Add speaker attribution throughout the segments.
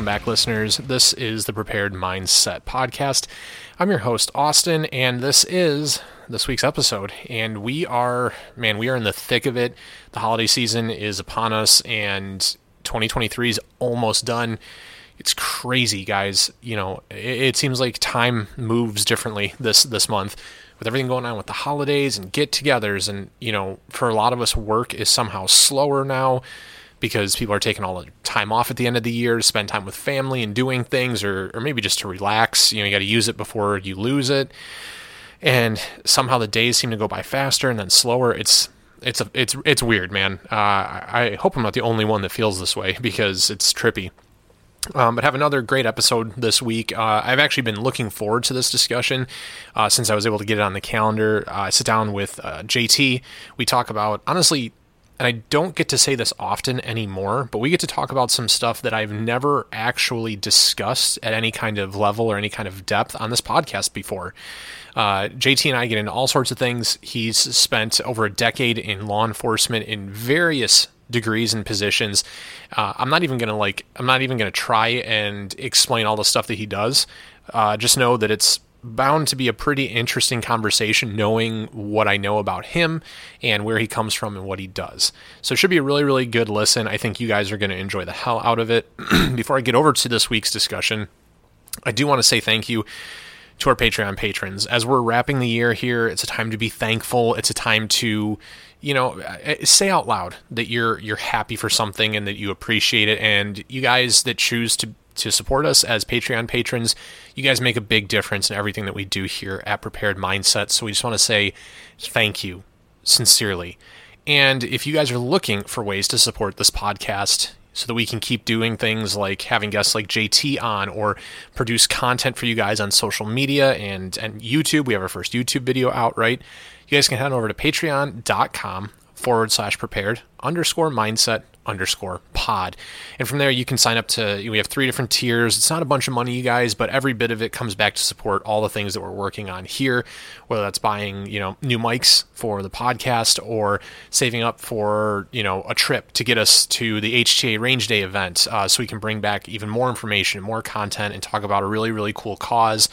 Speaker 1: Welcome back, listeners. This is the Prepared Mindset Podcast. I'm your host, Austin, and this is this week's episode. And we are, man, we are in the thick of it. The holiday season is upon us, and 2023 is almost done. It's crazy, guys. You know, it, it seems like time moves differently this this month with everything going on with the holidays and get-togethers, and you know, for a lot of us, work is somehow slower now because people are taking all the time off at the end of the year to spend time with family and doing things or, or maybe just to relax. You know, you got to use it before you lose it. And somehow the days seem to go by faster and then slower. It's it's a, it's it's weird, man. Uh, I hope I'm not the only one that feels this way because it's trippy. Um, but have another great episode this week. Uh, I've actually been looking forward to this discussion uh, since I was able to get it on the calendar. Uh, I sit down with uh, JT. We talk about honestly and I don't get to say this often anymore, but we get to talk about some stuff that I've never actually discussed at any kind of level or any kind of depth on this podcast before. Uh, JT and I get into all sorts of things. He's spent over a decade in law enforcement in various degrees and positions. Uh, I'm not even gonna like. I'm not even gonna try and explain all the stuff that he does. Uh, just know that it's bound to be a pretty interesting conversation knowing what I know about him and where he comes from and what he does. So it should be a really, really good listen. I think you guys are going to enjoy the hell out of it. Before I get over to this week's discussion, I do want to say thank you to our Patreon patrons. As we're wrapping the year here, it's a time to be thankful. It's a time to, you know, eh, eh, say out loud that you're you're happy for something and that you appreciate it. And you guys that choose to to support us as Patreon patrons. You guys make a big difference in everything that we do here at Prepared Mindset. So we just want to say thank you sincerely. And if you guys are looking for ways to support this podcast, so that we can keep doing things like having guests like JT on or produce content for you guys on social media and, and YouTube. We have our first YouTube video out, right? You guys can head on over to patreon.com forward slash prepared underscore mindset underscore pod. And from there, you can sign up to, we have three different tiers. It's not a bunch of money, you guys, but every bit of it comes back to support all the things that we're working on here, whether that's buying, you know, new mics for the podcast or saving up for, you know, a trip to get us to the HTA Range Day event uh, so we can bring back even more information, more content, and talk about a really, really cool cause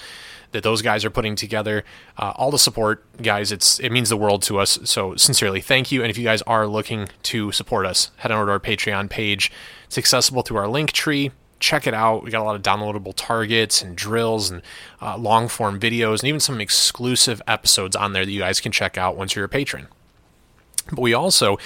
Speaker 1: that those guys are putting together. Uh, all the support, guys, it's it means the world to us. So sincerely, thank you. And if you guys are looking to support us, head on over to our Patreon page. It's accessible through our link tree. Check it out. We got a lot of downloadable targets and drills and uh, long form videos and even some exclusive episodes on there that you guys can check out once you're a patron. But we also,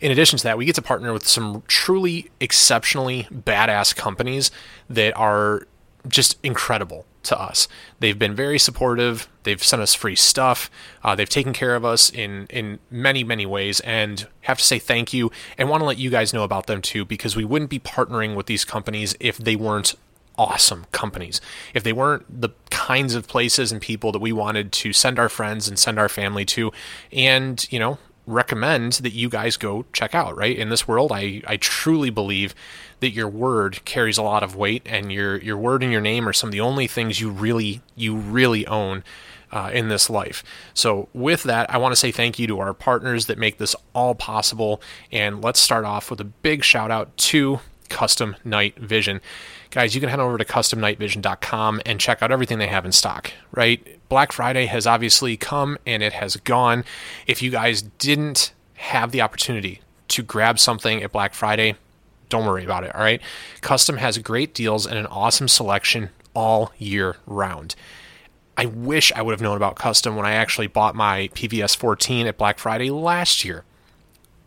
Speaker 1: in addition to that, we get to partner with some truly exceptionally badass companies that are just incredible to us. They've been very supportive. They've sent us free stuff. Uh, they've taken care of us in in many many ways, and have to say thank you. And want to let you guys know about them too, because we wouldn't be partnering with these companies if they weren't awesome companies. If they weren't the kinds of places and people that we wanted to send our friends and send our family to, and you know recommend that you guys go check out, right? In this world, I, I truly believe that your word carries a lot of weight and your your word and your name are some of the only things you really you really own uh, in this life. So with that, I want to say thank you to our partners that make this all possible. And let's start off with a big shout out to Custom Night Vision. Guys, you can head over to customnightvision.com and check out everything they have in stock, right? Black Friday has obviously come and it has gone. If you guys didn't have the opportunity to grab something at Black Friday, don't worry about it, all right? Custom has great deals and an awesome selection all year round. I wish I would have known about Custom when I actually bought my PVS 14 at Black Friday last year.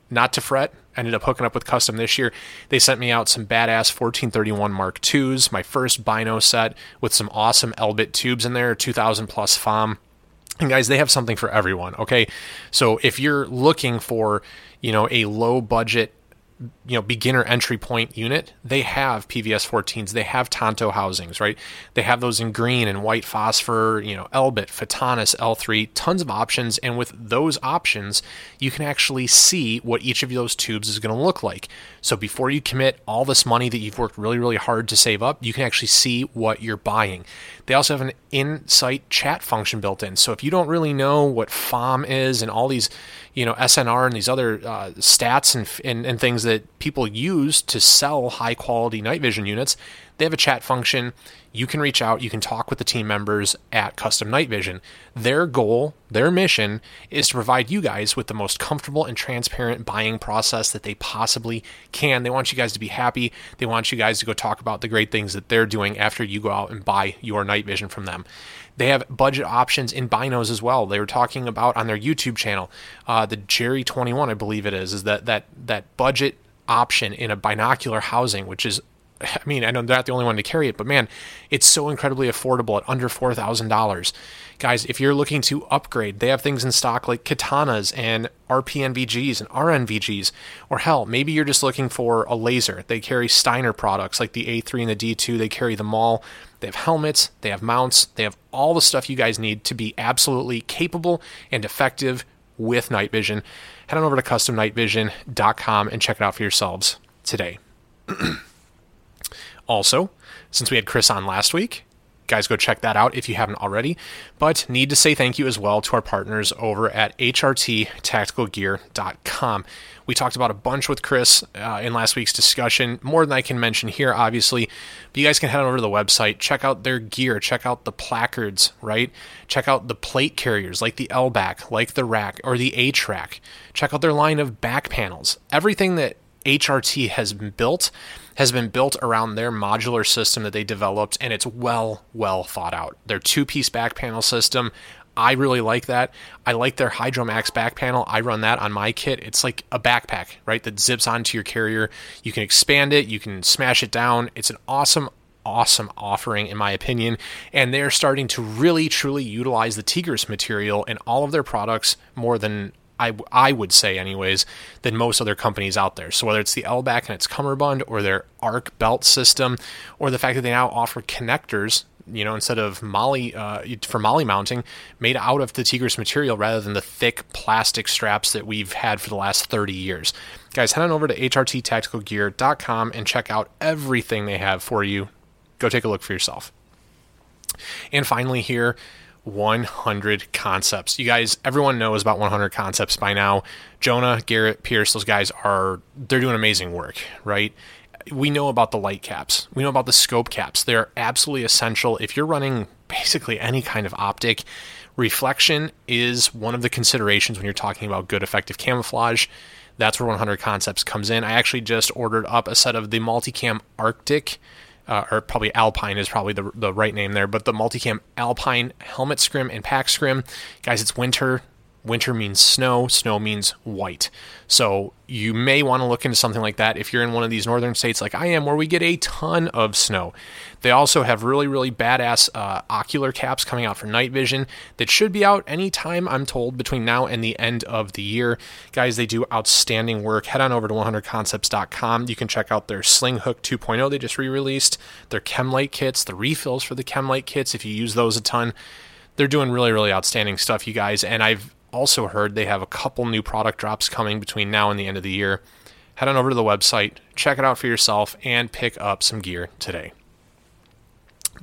Speaker 1: Not to fret, ended up hooking up with Custom this year. They sent me out some badass 1431 Mark IIs, my first Bino set with some awesome Elbit tubes in there, 2000 plus FOM. And guys, they have something for everyone, okay? So if you're looking for, you know, a low budget you know beginner entry point unit they have pvs 14s they have tanto housings right? They have those in green and white phosphor you know elbit photonis l3 tons of options. And with those options you can actually see what each of those tubes is going to look like. So before you commit all this money that you've worked really really hard to save up you can actually see what you're buying they also have an insight chat function built in so if you don't really know what fom is and all these you know snr and these other uh, stats and, and, and things that people use to sell high quality night vision units, they have a chat function. You can reach out, you can talk with the team members at Custom Night Vision. Their goal, their mission is to provide you guys with the most comfortable and transparent buying process that they possibly can. They want you guys to be happy. They want you guys to go talk about the great things that they're doing after you go out and buy your night vision from them. They have budget options in binos as well. They were talking about on their YouTube channel, uh, the Jerry 21, I believe it is, is that that that budget option in a binocular housing, which is I mean, I know they're not the only one to carry it, but man, it's so incredibly affordable at under $4,000. Guys, if you're looking to upgrade, they have things in stock like katanas and RPNVGs and RNVGs. Or hell, maybe you're just looking for a laser. They carry Steiner products like the A3 and the D2. They carry them all. They have helmets, they have mounts, they have all the stuff you guys need to be absolutely capable and effective with night vision. Head on over to customnightvision.com and check it out for yourselves today. Also, since we had Chris on last week, guys go check that out if you haven't already. But need to say thank you as well to our partners over at HRTTacticalGear.com. We talked about a bunch with Chris uh, in last week's discussion, more than I can mention here, obviously. But you guys can head on over to the website, check out their gear, check out the placards, right? Check out the plate carriers like the LBAC, like the rack, or the HRAC. Check out their line of back panels. Everything that HRT has built has been built around their modular system that they developed, and it's well, well thought out. Their two piece back panel system, I really like that. I like their Hydromax back panel. I run that on my kit. It's like a backpack, right? That zips onto your carrier. You can expand it, you can smash it down. It's an awesome, awesome offering, in my opinion. And they're starting to really, truly utilize the Tegris material in all of their products more than I, I would say, anyways, than most other companies out there. So whether it's the LBAC and its cummerbund, or their arc belt system, or the fact that they now offer connectors, you know, instead of MOLLE uh, for MOLLE mounting, made out of the Tegris material rather than the thick plastic straps that we've had for the last 30 years. Guys, head on over to hrttacticalgear.com and check out everything they have for you. Go take a look for yourself. And finally, here, 100 concepts. You guys, everyone knows about 100 concepts by now. Jonah, Garrett, Pierce, those guys are they're doing amazing work, right? We know about the light caps. We know about the scope caps. They're absolutely essential if you're running basically any kind of optic. Reflection is one of the considerations when you're talking about good effective camouflage. That's where 100 Concepts comes in. I actually just ordered up a set of the Multicam Arctic uh, or probably Alpine is probably the, the right name there, but the Multicam Alpine helmet scrim and pack scrim. Guys, it's winter. Winter means snow, snow means white. So you may want to look into something like that if you're in one of these northern states like I am, where we get a ton of snow. They also have really, really badass uh, ocular caps coming out for night vision that should be out anytime, I'm told, between now and the end of the year. Guys, they do outstanding work. Head on over to 100concepts.com. You can check out their Sling Hook 2.0 they just re released, their Chemlight kits, the refills for the Chemlight kits, if you use those a ton. They're doing really, really outstanding stuff, you guys. And I've also heard they have a couple new product drops coming between now and the end of the year. Head on over to the website, check it out for yourself, and pick up some gear today.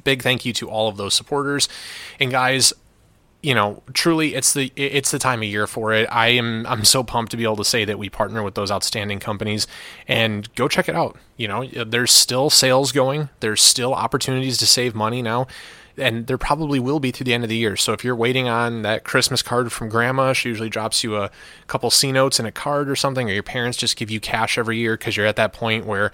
Speaker 1: Big thank you to all of those supporters. And guys, you know, truly it's the it's the time of year for it. I am I'm so pumped to be able to say that we partner with those outstanding companies and go check it out. You know, there's still sales going. There's still opportunities to save money now and there probably will be through the end of the year. So if you're waiting on that Christmas card from grandma, she usually drops you a couple C notes and a card or something, or your parents just give you cash every year because you're at that point where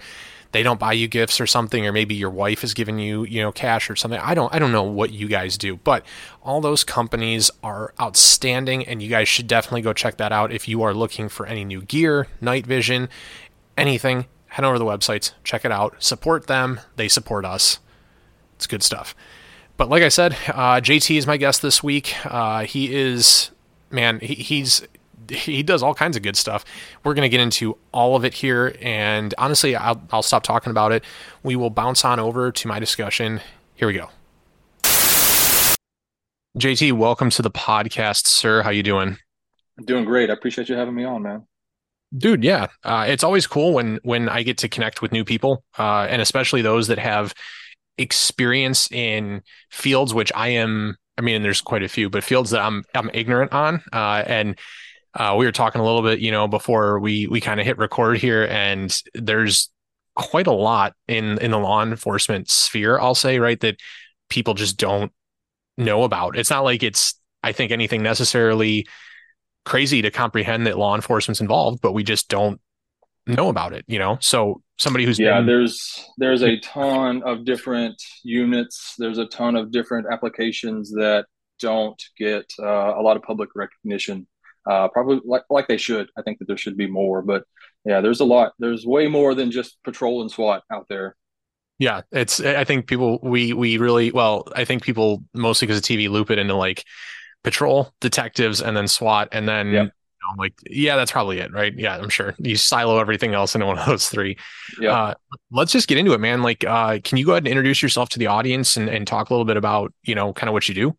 Speaker 1: they don't buy you gifts or something or maybe your wife is giving you you know cash or something. I don't i don't know what you guys do but all those companies are outstanding and you guys should definitely go check that out if you are looking for any new gear night vision anything. Head over to the websites check it out support them they support us. It's good stuff but like I said, uh, JT is my guest this week. Uh, he is, man, he, he's he does all kinds of good stuff. We're going to get into all of it here, and honestly, I'll, I'll stop talking about it. We will bounce on over to my discussion. Here we go. JT, welcome to the podcast, sir. How you doing?
Speaker 2: I'm doing great. I appreciate you having me on, man.
Speaker 1: Dude, yeah, uh, it's always cool when when I get to connect with new people, uh, and especially those that have experience in fields which I am I mean there's quite a few but fields that I'm I'm ignorant on uh, and uh, we were talking a little bit, you know, before we we kind of hit record here, and there's quite a lot in in the law enforcement sphere. I'll say, right, that people just don't know about. It's not like it's I think anything necessarily crazy to comprehend that law enforcement's involved, but we just don't know about it, you know? So somebody who's
Speaker 2: yeah,
Speaker 1: been,
Speaker 2: there's there's a ton of different units. There's a ton of different applications that don't get uh, a lot of public recognition. Uh, probably like like they should. I think that there should be more, but yeah, there's a lot. There's way more than just patrol and SWAT out there.
Speaker 1: Yeah, it's. I think people we we really well. I think people mostly because of TV loop it into like patrol, detectives, and then SWAT, and then yep. Know, like yeah, that's probably it, right? Yeah, I'm sure you silo everything else into one of those three. Yeah. Uh, let's just get into it, man. Like, uh, can you go ahead and introduce yourself to the audience and, and talk a little bit about you know kind of what you do?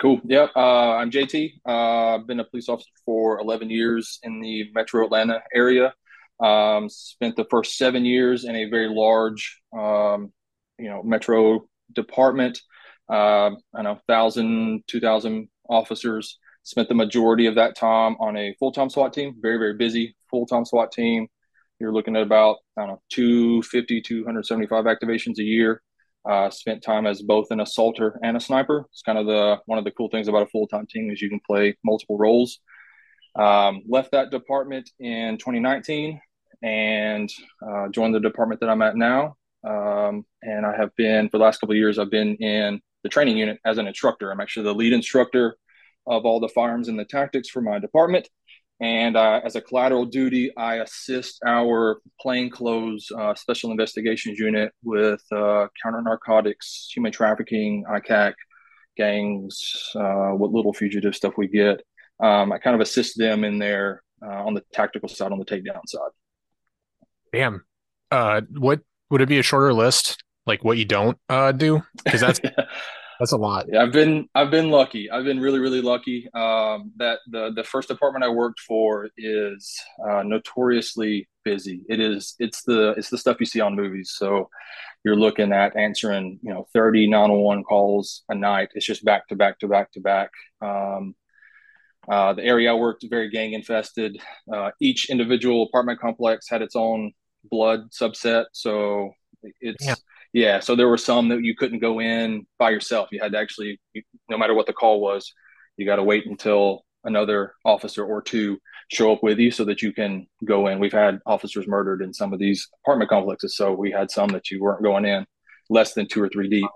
Speaker 2: Cool. Yeah. Uh, I'm JT. Uh, I've been a police officer for 11 years in the Metro Atlanta area. Um, spent the first seven years in a very large, um, you know, Metro department. Uh, I know, thousand, two thousand officers. Spent the majority of that time on a full time SWAT team, very, very busy full time SWAT team. You're looking at about, I don't know, 250, 275 activations a year. Uh, spent time as both an assaulter and a sniper. It's kind of the one of the cool things about a full time team is you can play multiple roles. Um, left that department in 2019 and uh, joined the department that I'm at now. Um, and I have been for the last couple of years. I've been in the training unit as an instructor. I'm actually the lead instructor of all the firearms and the tactics for my department. And uh, as a collateral duty, I assist our plainclothes uh, special investigations unit with uh, counter narcotics, human trafficking, ICAC, gangs, uh, what little fugitive stuff we get. Um, I kind of assist them in there uh, on the tactical side, on the takedown side.
Speaker 1: Damn. Uh, what would it be a shorter list? Like what you don't do? Because that's That's a lot.
Speaker 2: Yeah, I've been I've been lucky. I've been really really lucky. Um, that the the first department I worked for is uh, notoriously busy. It is it's the it's the stuff you see on movies. So you're looking at answering you know 30 911 calls a night. It's just back to back to back to back. Um, uh, the area I worked very gang infested. Uh, each individual apartment complex had its own blood subset, so it's. Yeah yeah, so there were some that you couldn't go in by yourself. You had to actually, no matter what the call was, you got to wait until another officer or two show up with you so that you can go in. We've had officers murdered in some of these apartment complexes, so we had some that you weren't going in less than two or three deep.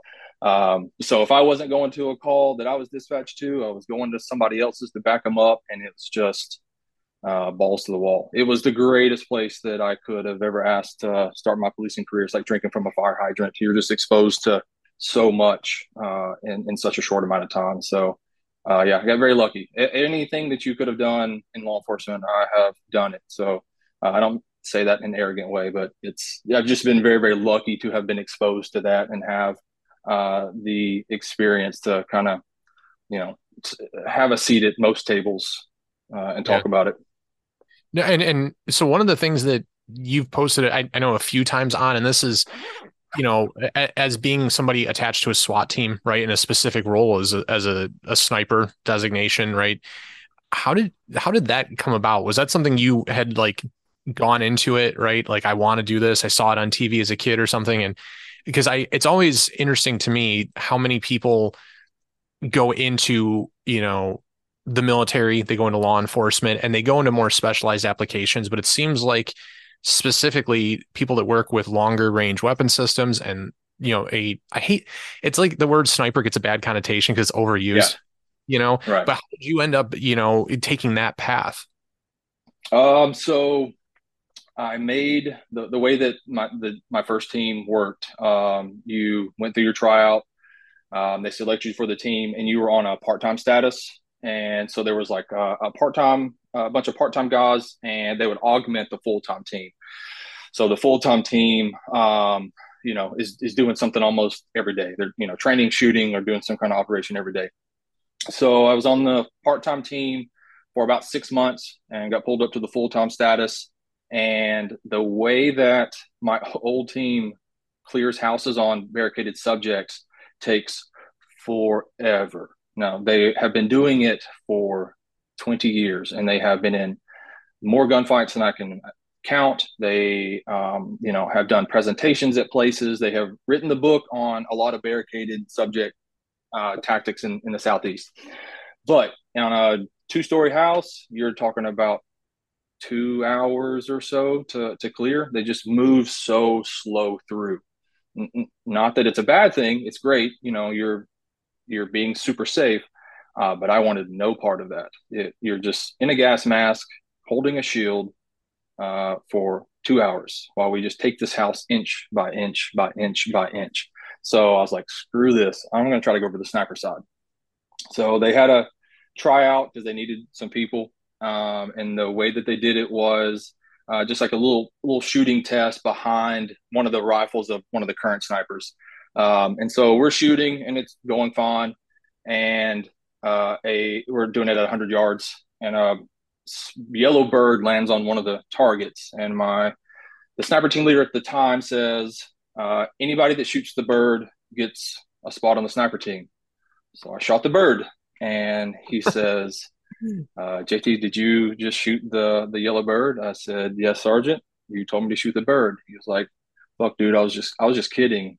Speaker 2: Um, so if I wasn't going to a call that I was dispatched to, I was going to somebody else's to back them up, and it was just uh, balls to the wall. It was the greatest place that I could have ever asked to start my policing career. It's like drinking from a fire hydrant. You're just exposed to so much uh, in, in such a short amount of time. So, uh, yeah, I got very lucky. A- anything that you could have done in law enforcement, I have done it. So uh, I don't say that in an arrogant way, but it's I've just been very, very lucky to have been exposed to that and have uh, the experience to kind of, you know, have a seat at most tables uh, and talk yeah. about it.
Speaker 1: No, and and so one of the things that you've posted, I, I know a few times on, and this is, you know, a, as being somebody attached to a SWAT team, right, in a specific role as a, as a, a sniper designation, right? How did how did that come about? Was that something you had like gone into it, right? Like I want to do this. I saw it on TV as a kid or something, and because I, it's always interesting to me how many people go into you know the military, they go into law enforcement, and they go into more specialized applications. But it seems like specifically people that work with longer range weapon systems and you know a I hate it's like the word sniper gets a bad connotation because it's overused. Yeah. You know, right. but how did you end up, you know, taking that path?
Speaker 2: Um, so I made the, the way that my the, my first team worked. Um, you went through your tryout. Um, they selected you for the team, and you were on a part time status and so there was like a, a part-time a bunch of part-time guys and they would augment the full-time team. So the full-time team um, you know is, is doing something almost every day. They're you know training shooting or doing some kind of operation every day. So i was on the part-time team for about six months and got pulled up to the full-time status. And the way that my old team clears houses on barricaded subjects takes forever no, they have been doing it for 20 years, and they have been in more gunfights than I can count. They, um, you know, have done presentations at places. They have written the book on a lot of barricaded subject uh, tactics in, in the southeast. But on a two-story house, you're talking about two hours or so to, to clear. They just move so slow through. Not that it's a bad thing; it's great. You know, you're you're being super safe. Uh, but I wanted no part of that. It, you're just in a gas mask, holding a shield uh, for two hours while we just take this house inch by inch by inch by inch. So I was like, screw this. I'm going to try to go over the sniper side. So they had a tryout because they needed some people. Um, and the way that they did it was uh, just like a little little shooting test behind one of the rifles of one of the current snipers. Um, and so we're shooting and it's going fine. And uh, a we're doing it at 100 yards, and a yellow bird lands on one of the targets. And my the sniper team leader at the time says, uh, anybody that shoots the bird gets a spot on the sniper team. So I shot the bird, and he says, uh, "JT, did you just shoot the the yellow bird?" I said, "Yes, Sergeant. You told me to shoot the bird." He was like, "Fuck, dude, I was just I was just kidding.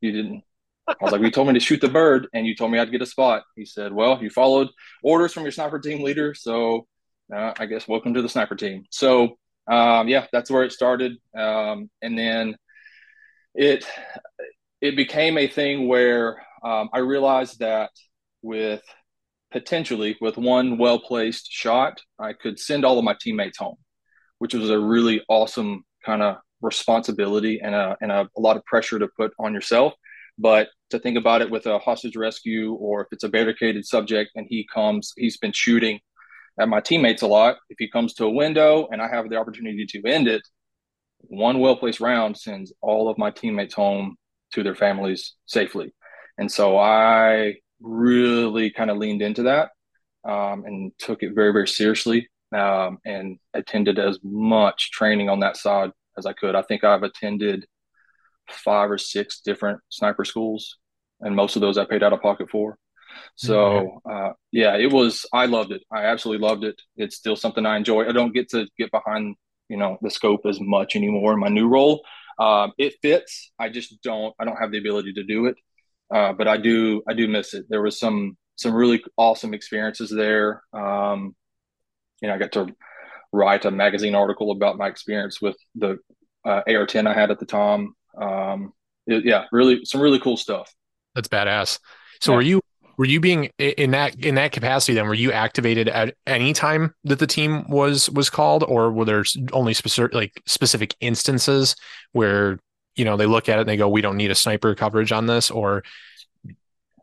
Speaker 2: You didn't." I was like, "You told me to shoot the bird, and you told me I'd get a spot." He said, "Well, you followed orders from your sniper team leader, so uh, I guess welcome to the sniper team." So um, yeah, that's where it started, um, and then it it became a thing where um, I realized that with potentially with one well placed shot, I could send all of my teammates home, which was a really awesome kind of responsibility and a and a, a lot of pressure to put on yourself. But to think about it with a hostage rescue or if it's a barricaded subject and he comes, he's been shooting at my teammates a lot. If he comes to a window and I have the opportunity to end it, one well placed round sends all of my teammates home to their families safely. And so I really kind of leaned into that um, and took it very, very seriously um, and attended as much training on that side as I could. I think I've attended five or six different sniper schools, and most of those I paid out of pocket for. So uh, yeah, it was. I loved it. I absolutely loved it. It's still something I enjoy. I don't get to get behind you know the scope as much anymore in my new role. Um, it fits. I just don't. I don't have the ability to do it. Uh, but I do. I do miss it. There was some some really awesome experiences there. Um, you know, I got to write a magazine article about my experience with the uh, AR-10 I had at the time. Um, it, yeah, really some really cool stuff.
Speaker 1: That's badass. So yeah. were you were you being in that in that capacity then were you activated at any time that the team was was called or were there only specific like specific instances where you know they look at it and they go we don't need a sniper coverage on this or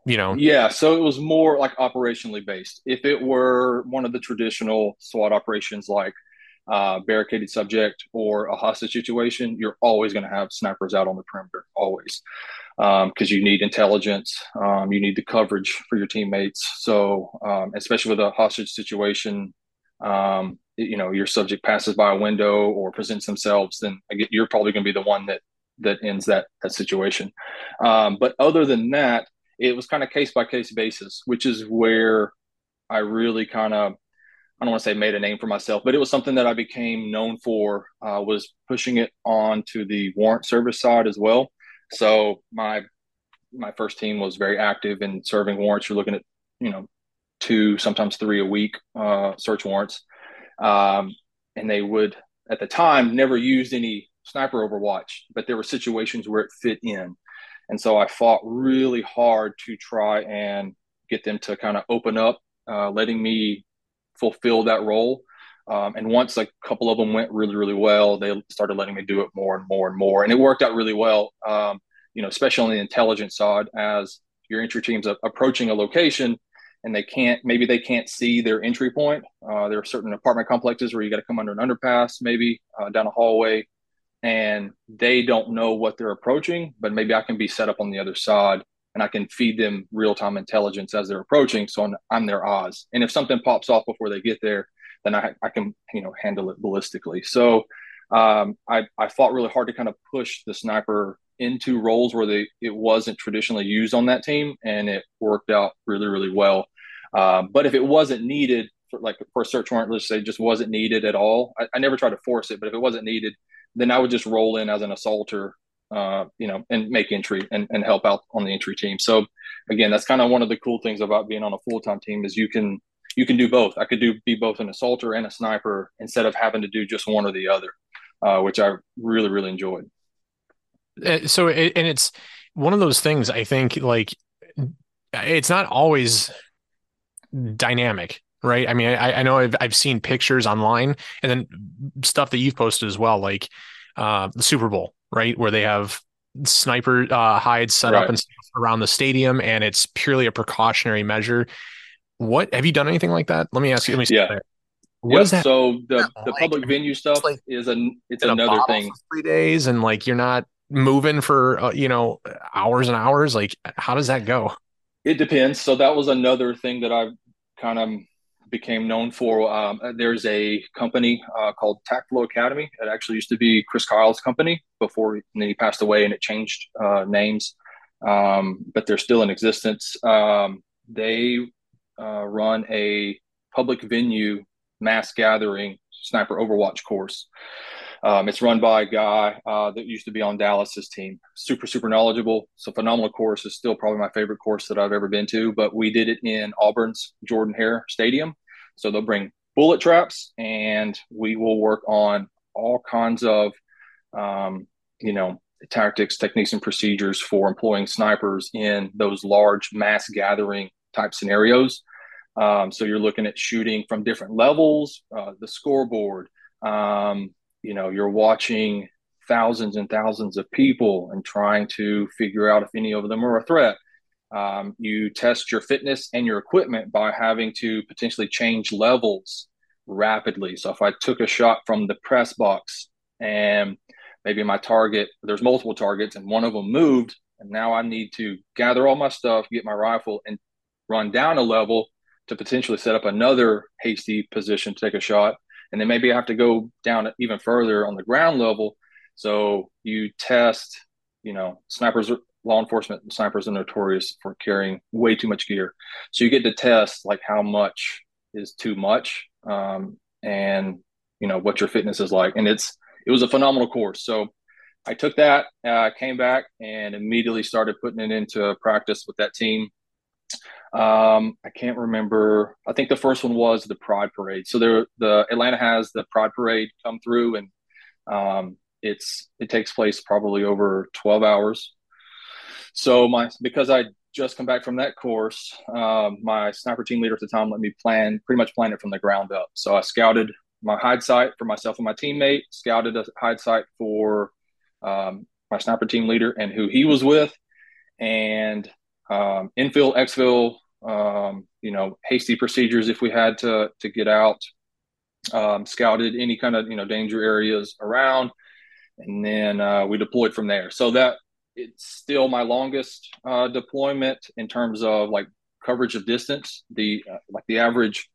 Speaker 1: you know
Speaker 2: yeah so it was more like operationally based if it were one of the traditional SWAT operations like uh, barricaded subject or a hostage situation, you're always going to have snipers out on the perimeter, always, because um, you need intelligence, um, you need the coverage for your teammates. So, um, especially with a hostage situation, um, you know, your subject passes by a window or presents themselves, then you're probably going to be the one that that ends that that situation. Um, but other than that, it was kind of case by case basis, which is where I really kind of I don't want to say made a name for myself, but it was something that I became known for. Uh, was pushing it on to the warrant service side as well. So my my first team was very active in serving warrants. You're looking at you know two, sometimes three a week uh, search warrants, um, and they would at the time never used any sniper Overwatch, but there were situations where it fit in, and so I fought really hard to try and get them to kind of open up, uh, letting me fulfill that role. Um, and once a couple of them went really, really well, they started letting me do it more and more and more. And it worked out really well, um, you know, especially on the intelligence side as your entry team's approaching a location and they can't, maybe they can't see their entry point. Uh, there are certain apartment complexes where you got to come under an underpass, maybe uh, down a hallway, and they don't know what they're approaching, but maybe I can be set up on the other side and I can feed them real time intelligence as they're approaching. So I'm, I'm, their Oz. And if something pops off before they get there, then I, I can, you know, handle it ballistically. So um, I, I fought really hard to kind of push the sniper into roles where they it wasn't traditionally used on that team, and it worked out really, really well. Um, but if it wasn't needed, for, like for a search warrant, let's say just wasn't needed at all. I, I never tried to force it, but if it wasn't needed, then I would just roll in as an assaulter, uh, you know, and make entry and, and help out on the entry team. So again, that's kind of one of the cool things about being on a full time team is you can you can do both. I could do be both an assaulter and a sniper instead of having to do just one or the other, uh, which I really really enjoyed.
Speaker 1: Uh, so and it's one of those things I think like it's not always dynamic right? I mean, I, I know I've, I've seen pictures online and then stuff that you've posted as well, like uh, the Super Bowl, right? Where they have sniper uh, hides set right. up and around the stadium and it's purely a precautionary measure. What have you done anything like that? Let me ask you. Let me
Speaker 2: yeah. What is that? So the, the like, public venue stuff like, is a it's another thing.
Speaker 1: three days and like you're not moving for uh, you know hours and hours. Like how does that go?
Speaker 2: It depends. So that was another thing that I've kind of became known for. Um, there's a company uh, called Tactflow Academy. It actually used to be Chris Kyle's company before he, he passed away, and it changed uh, names. Um, but they're still in existence. Um, they uh, run a public venue mass gathering sniper Overwatch course. Um, it's run by a guy uh, that used to be on Dallas's team. Super, super knowledgeable. It's a phenomenal course. It's still probably my favorite course that I've ever been to. But we did it in Auburn's Jordan Hare Stadium. So they'll bring bullet traps, and we will work on all kinds of, um, you know, tactics, techniques, and procedures for employing snipers in those large mass gathering type scenarios. Um, so you're looking at shooting from different levels, uh, the scoreboard, um, you know you're watching thousands and thousands of people and trying to figure out if any of them are a threat. Um, you test your fitness and your equipment by having to potentially change levels rapidly. So if i took a shot from the press box and maybe my target there's multiple targets and one of them moved and now i need to gather all my stuff get my rifle and run down a level to potentially set up another hasty position to take a shot and then maybe I have to go down even further on the ground level. So you test, you know, snipers, law enforcement snipers are notorious for carrying way too much gear. So you get to test like how much is too much, um, and you know what your fitness is like. And it's it was a phenomenal course. So I took that, uh, came back, and immediately started putting it into practice with that team. Um, I can't remember. I think the first one was the Pride Parade. So there, the Atlanta has the Pride Parade come through, and um, it's it takes place probably over twelve hours. So my because I just come back from that course, um, my sniper team leader at the time let me plan pretty much plan it from the ground up. So I scouted my hide site for myself and my teammate, scouted a hide site for um, my sniper team leader and who he was with, and um, infill, exfil, um, you know, hasty procedures if we had to to get out, um, scouted any kind of you know danger areas around, and then uh, we deployed from there. So that it's still my longest uh, deployment in terms of like coverage of distance. The uh, like the average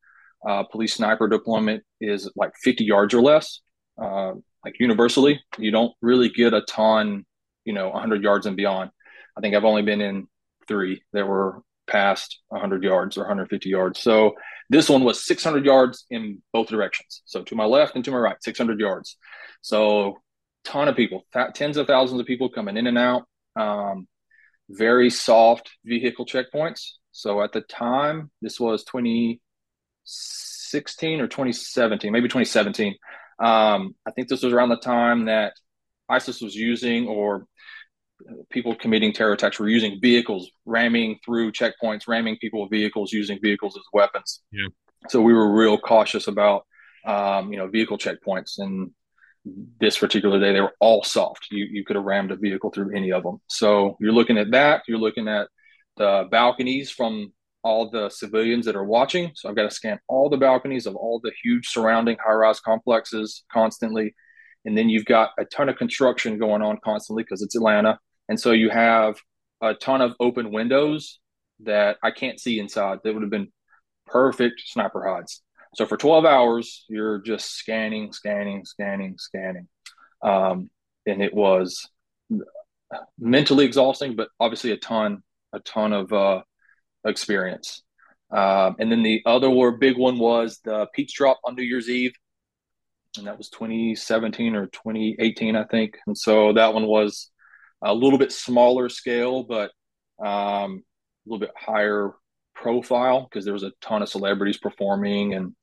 Speaker 2: uh, police sniper deployment is like 50 yards or less. Uh, like universally, you don't really get a ton, you know, 100 yards and beyond. I think I've only been in three that were past 100 yards or 150 yards. So this one was 600 yards in both directions. So to my left and to my right, 600 yards. So ton of people, th- tens of thousands of people coming in and out. Um, very soft vehicle checkpoints. So at the time, this was 2016 or 2017, maybe 2017. Um, I think this was around the time that ISIS was using or people committing terror attacks were using vehicles, ramming through checkpoints, ramming people with vehicles, using vehicles as weapons. Yeah. So we were real cautious about, um, you know, vehicle checkpoints. And this particular day, they were all soft. You you could have rammed a vehicle through any of them. So you're looking at that. You're looking at the balconies from all the civilians that are watching. So I've got to scan all the balconies of all the huge surrounding high-rise complexes constantly. And then you've got a ton of construction going on constantly because it's Atlanta. And so you have a ton of open windows that I can't see inside. That would have been perfect sniper hides. So for 12 hours, you're just scanning, scanning, scanning, scanning. Um, and it was mentally exhausting, but obviously a ton, a ton of uh, experience. Um, and then the other big one was the Peach Drop on New Year's Eve, and that was 2017 or 2018, I think. And so that one was a little bit smaller scale, but um, a little bit higher profile because there was a ton of celebrities performing and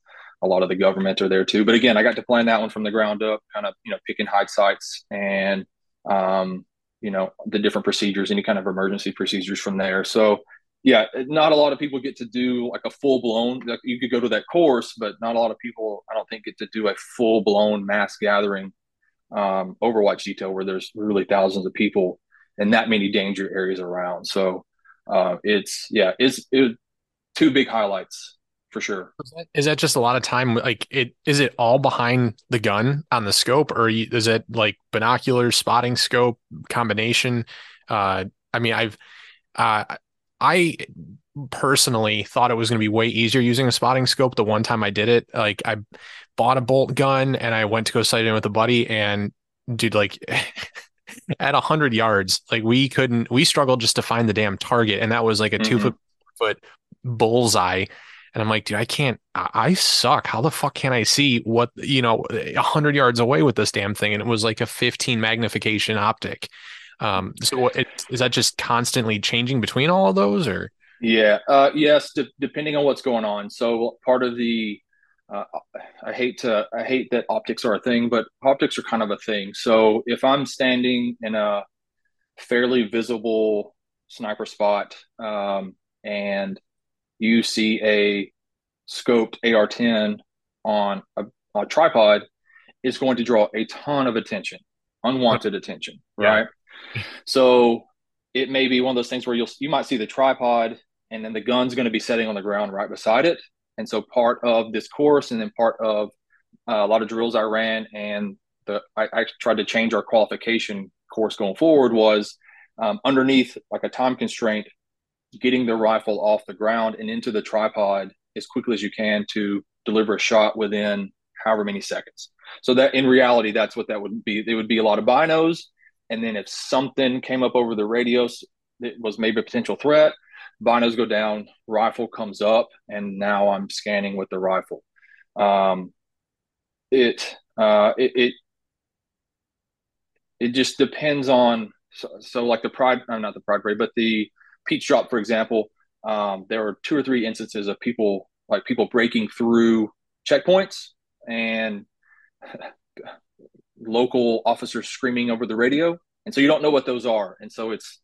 Speaker 2: a lot of the government are there too. But again, I got to plan that one from the ground up, kind of you know picking hide sites and um, you know the different procedures, any kind of emergency procedures from there. So yeah, not a lot of people get to do like a full blown. Like you could go to that course, but not a lot of people, I don't think, get to do a full blown mass gathering um, Overwatch detail where there's really thousands of people and that many danger areas around. So uh, it's yeah, it's it, two big highlights for sure.
Speaker 1: Is that, is that just a lot of time? Like it is it all behind the gun on the scope, or is it like binocular spotting scope combination? Uh, I mean, I've uh, I personally thought it was going to be way easier using a spotting scope. The one time I did it, like I bought a bolt gun and I went to go sight in with a buddy, and dude, like. at a 100 yards like we couldn't we struggled just to find the damn target and that was like a mm-hmm. two foot foot bullseye and I'm like, dude, I can't, I suck. How the fuck can I see what, you know, a 100 yards away with this damn thing? And it was like a 15 magnification optic. Um, so it, is that just constantly changing between all of those or?
Speaker 2: Yeah. Uh, yes. De- depending on what's going on. So part of the, uh, I hate to, I hate that optics are a thing, but optics are kind of a thing. So if I'm standing in a fairly visible sniper spot, um, and you see a scoped AR-10 on a, a tripod, is going to draw a ton of attention, unwanted attention, right? Yeah. So it may be one of those things where you'll you might see the tripod and then the gun's going to be sitting on the ground right beside it. And so part of this course and then part of uh, a lot of drills I ran and the I, I, tried to change our qualification course going forward was um, underneath like a time constraint getting the rifle off the ground and into the tripod as quickly as you can to deliver a shot within however many seconds. So that in reality, that's what that would be. It would be a lot of binos. And then if something came up over the radios, it was maybe a potential threat, binos go down, rifle comes up, and now I'm scanning with the rifle. Um, it, uh, it, it, it just depends on, so, so like the pride, I'm uh, not the pride parade, but the, Peach Drop, for example, um, there were two or three instances of people like people breaking through checkpoints and local officers screaming over the radio. And so you don't know what those are. And so it's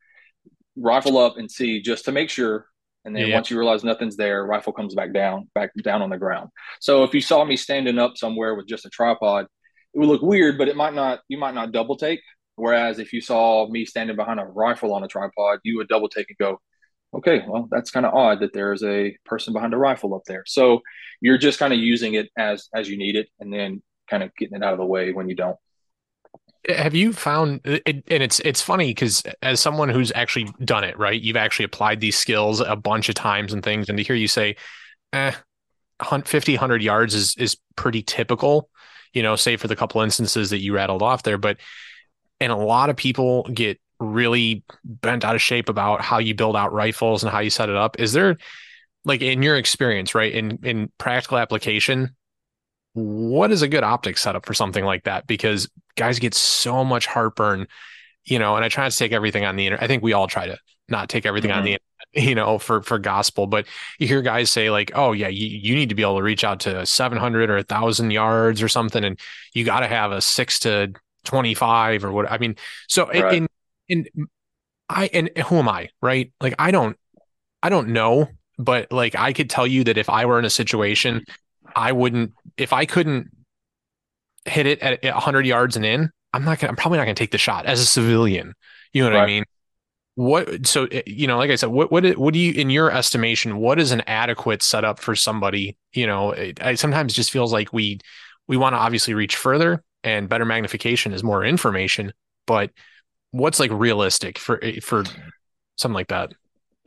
Speaker 2: rifle up and see just to make sure. And then yeah. once you realize nothing's there, rifle comes back down, back down on the ground. So if you saw me standing up somewhere with just a tripod, it would look weird, but it might not, you might not double take Whereas if you saw me standing behind a rifle on a tripod, you would double take and go, okay, well, that's kind of odd that there's a person behind a rifle up there. So you're just kind of using it as as you need it, and then kind of getting it out of the way when you don't.
Speaker 1: Have you found and it's it's funny because as someone who's actually done it, right? You've actually applied these skills a bunch of times and things, and to hear you say, eh, 50, 100 yards is is pretty typical, you know, say for the couple instances that you rattled off there, but and a lot of people get really bent out of shape about how you build out rifles and how you set it up. Is there like in your experience, right? In in practical application, what is a good optic setup for something like that? Because guys get so much heartburn, you know, and I try to take everything on the internet. I think we all try to not take everything mm-hmm. on the internet, you know, for for gospel, but you hear guys say like, "Oh yeah, you, you need to be able to reach out to 700 or 1000 yards or something and you got to have a 6 to 25 or what I mean so right. in in I and who am I right like I don't I don't know but like I could tell you that if I were in a situation I wouldn't if I couldn't hit it at 100 yards and in I'm not gonna I'm probably not gonna take the shot as a civilian. You know what right. I mean? What so eh, you know like i said what what what do you in your estimation what is an adequate setup for somebody you know it, it sometimes just feels like we we want to obviously reach further and better magnification is more information but what's like realistic for for something like that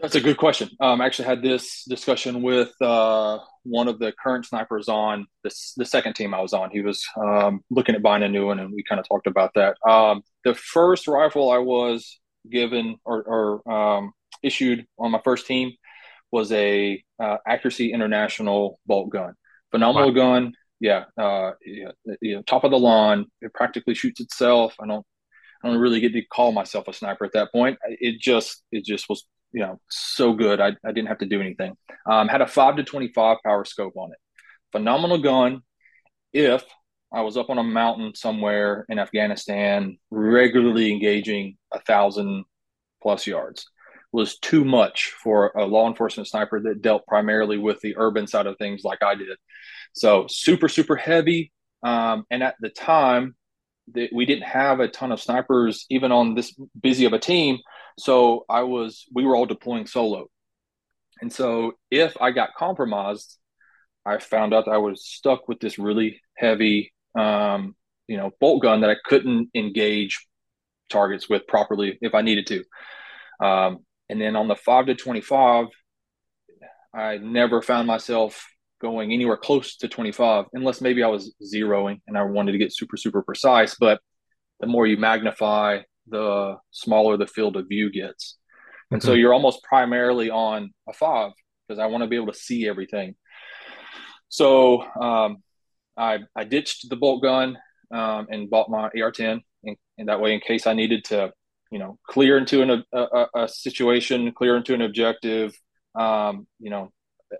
Speaker 2: that's a good question um, i actually had this discussion with uh, one of the current snipers on this the second team i was on he was um, looking at buying a new one and we kind of talked about that um, the first rifle i was given or, or um, issued on my first team was a uh, accuracy international bolt gun. Phenomenal wow. gun. Yeah, uh, yeah, you know, top of the lawn. It practically shoots itself. I don't, I don't really get to call myself a sniper at that point. It just, it just was, you know, so good. I, I didn't have to do anything. Um, had a five to twenty-five power scope on it. Phenomenal gun. If I was up on a mountain somewhere in Afghanistan, regularly engaging a thousand plus yards was too much for a law enforcement sniper that dealt primarily with the urban side of things like I did. So super, super heavy. Um, and at the time, that we didn't have a ton of snipers even on this busy of a team. So I was, we were all deploying solo. And so if I got compromised, I found out I was stuck with this really heavy, um, you know, bolt gun that I couldn't engage targets with properly if I needed to. Um, and then on the five to 25, I never found myself going anywhere close to 25, unless maybe I was zeroing and I wanted to get super, super precise. But the more you magnify, the smaller the field of view gets. And mm-hmm. so you're almost primarily on a five because I want to be able to see everything. So um, I, I ditched the bolt gun um, and bought my AR-10, and, and, that way, in case I needed to you know clear into an, a, a situation clear into an objective um, you know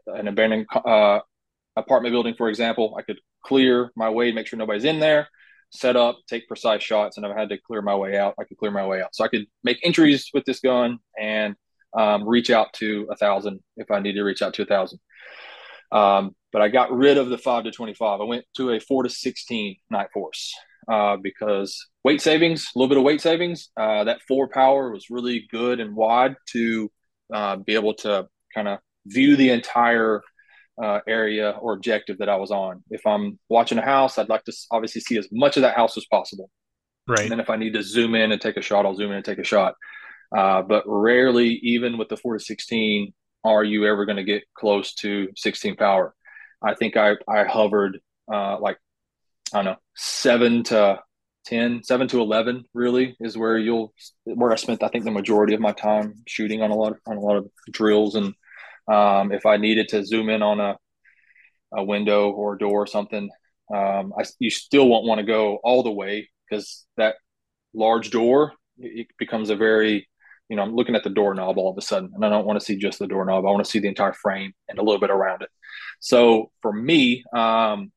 Speaker 2: an abandoned uh, apartment building for example i could clear my way make sure nobody's in there set up take precise shots and if i had to clear my way out. I could clear my way out. So i could make entries with this gun and um, reach out to a thousand if i need to reach out to a thousand. Um, but i got rid of the 5 to 25 i went to a 4 to 16 Nightforce uh, because weight savings, a little bit of weight savings. Uh, that four power was really good and wide to uh, be able to kind of view the entire uh, area or objective that I was on. If I'm watching a house, I'd like to obviously see as much of that house as possible.
Speaker 1: Right.
Speaker 2: And then if I need to zoom in and take a shot, I'll zoom in and take a shot. Uh, but rarely, even with the four to 16, are you ever going to get close to 16 power. I think I, I hovered uh, like I don't know, seven to 10, seven to 11 really is where you'll, where I spent, I think the majority of my time shooting on a lot of, on a lot of drills. And um, if I needed to zoom in on a, a window or a door or something, um, I, you still won't want to go all the way because that large door, it becomes a very, you know, I'm looking at the doorknob all of a sudden, and I don't want to see just the doorknob. I want to see the entire frame and a little bit around it. So for me, um,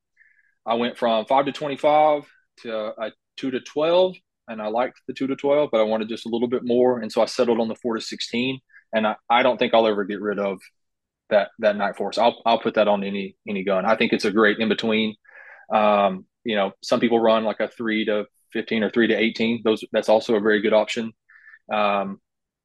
Speaker 2: I went from five to 25 to a two to 12, and I liked the two to 12, but I wanted just a little bit more. And so I settled on the four to 16. And I, I don't think I'll ever get rid of that, that Nightforce. I'll, I'll put that on any, any gun. I think it's a great in between. Um, you know, some people run like a three to 15 or three to 18. Those, that's also a very good option. Um,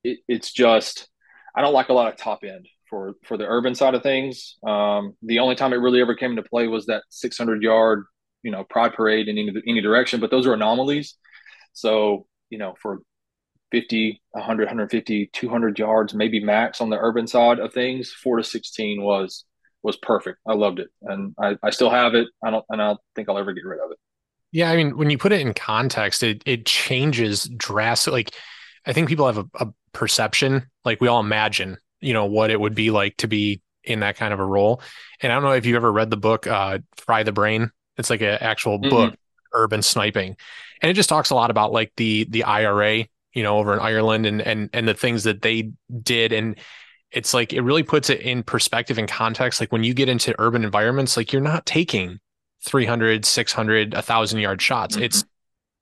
Speaker 2: it, it's just, I don't like a lot of top end for for the urban side of things. Um, the only time it really ever came into play was that 600 yard, you know, pride parade in any, any direction. But those are anomalies. So you know, for 50, 100, 150, 200 yards, maybe max on the urban side of things, four to 16 was was perfect. I loved it, and I, I still have it. I don't, and I don't think I'll ever get rid of it.
Speaker 1: Yeah, I mean, when you put it in context, it it changes drastically. Like, I think people have a, a perception, like we all imagine you know what it would be like to be in that kind of a role. And I don't know if you ever read the book uh, Fry the Brain. It's like an actual mm-hmm. book, urban sniping, and it just talks a lot about like the the IRA, you know, over in Ireland and and and the things that they did and it's like it really puts it in perspective and context like when you get into urban environments like you're not taking 300 600 1000 yard shots mm-hmm. it's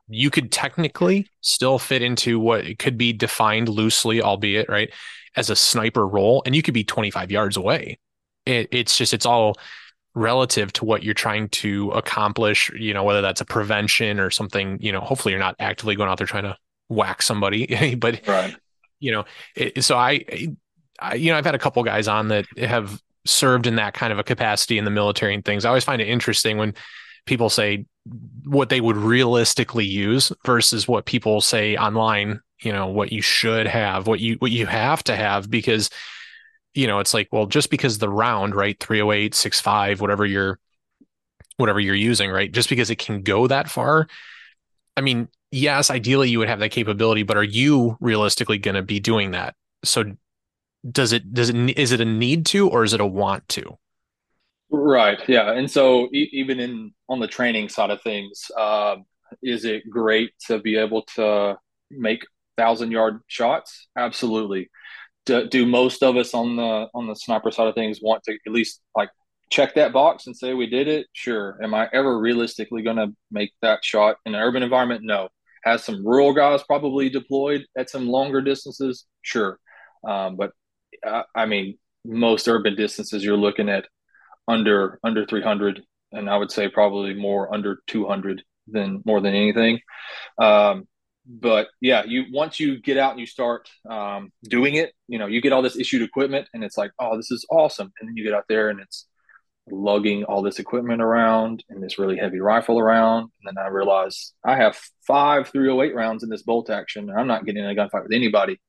Speaker 1: you could technically still fit into what could be defined loosely albeit right as a sniper role and you could be 25 yards away. It, it's just, it's all relative to what you're trying to accomplish, you know, whether that's a prevention or something, you know, hopefully you're not actively going out there trying to whack somebody, but, right. you know, it, so I, I, you know, I've had a couple guys on that have served in that kind of a capacity in the military and things. I always find it interesting when people say what they would realistically use versus what people say online you know what you should have what you what you have to have because you know it's like well just because the round right 308 65 whatever you're whatever you're using right just because it can go that far i mean yes ideally you would have that capability but are you realistically going to be doing that so does it does it is it a need to or is it a want to?
Speaker 2: Right. Yeah. And so e- even in on the training side of things, uh, is it great to be able to make thousand yard shots? Absolutely. Do, do most of us on the on the sniper side of things want to at least like check that box and say we did it? Sure. Am I ever realistically going to make that shot in an urban environment? No. Has some rural guys probably deployed at some longer distances? Sure. Um, but uh, I mean, most urban distances you're looking at under under 300, and I would say probably more under 200 than more than anything. Um, but yeah, you once you get out and you start um, doing it, you know, you get all this issued equipment, and it's like, oh, this is awesome. And then you get out there, and it's lugging all this equipment around and this really heavy rifle around. And then I realize I have five 308 rounds in this bolt action, and I'm not getting in a gunfight with anybody.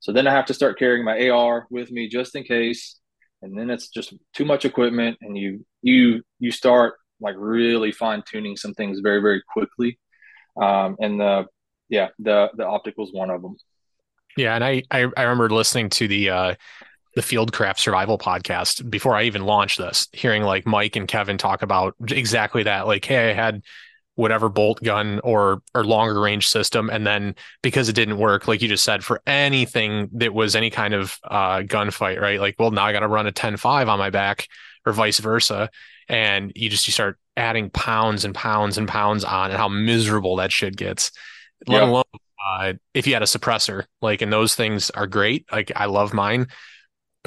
Speaker 2: So then I have to start carrying my AR with me just in case. And then it's just too much equipment, and you you you start like really fine tuning some things very very quickly. Um, and the yeah the the optic was one of them.
Speaker 1: Yeah, and I I, I remember listening to the uh, the Fieldcraft Survival podcast before I even launched this, hearing like Mike and Kevin talk about exactly that. Like, hey, I had whatever bolt gun or or longer range system and then because it didn't work like you just said for anything that was any kind of uh gunfight right? Like well now i got to run a 10-5 on my back or vice versa. And you just you start adding pounds and pounds and pounds on and how miserable that shit gets. Let alone uh, if you had a suppressor like and those things are great like i love mine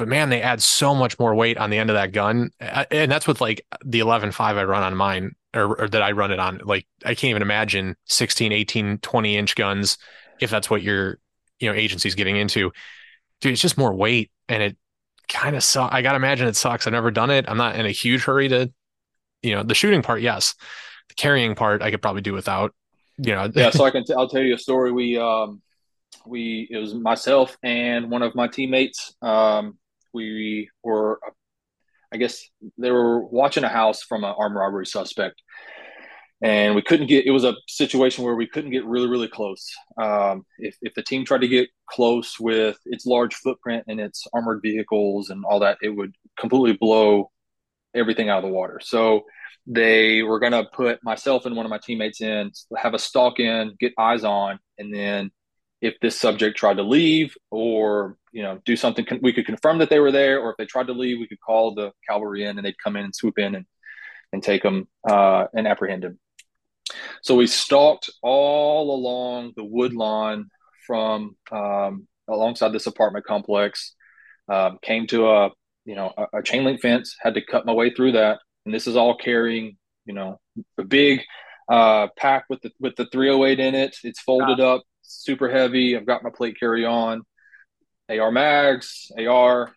Speaker 1: but man they add so much more weight on the end of that gun and that's with like the 11.5 i run on mine or, or that I run it on. Like I can't even imagine 16, 18, 20 inch guns if that's what your you know agency's getting into. Dude, it's just more weight and it kind of sucks. I gotta imagine it sucks. I've never done it. I'm not in a huge hurry to, you know, the shooting part, yes. The carrying part I could probably do without. You know,
Speaker 2: yeah. So I can. T- I'll tell you a story. We um, we it was myself and one of my teammates. Um, we were I guess they were watching a house from an armed robbery suspect, and we couldn't get. It was a situation where we couldn't get really, really close. Um, if if the team tried to get close with its large footprint and its armored vehicles and all that, it would completely blow everything out of the water. So they were going to put myself and one of my teammates in, have a stalk in, get eyes on, and then if this subject tried to leave or you know do something we could confirm that they were there or if they tried to leave we could call the cavalry in and they'd come in and swoop in and and take them uh, and apprehend them so we stalked all along the wood lawn from um, alongside this apartment complex um, came to a you know a, a, chain link fence had to cut my way through that. And this is all carrying you know a big uh, pack with the with the 308 in it. It's folded up super heavy. I've got my plate carry on, AR mags, AR,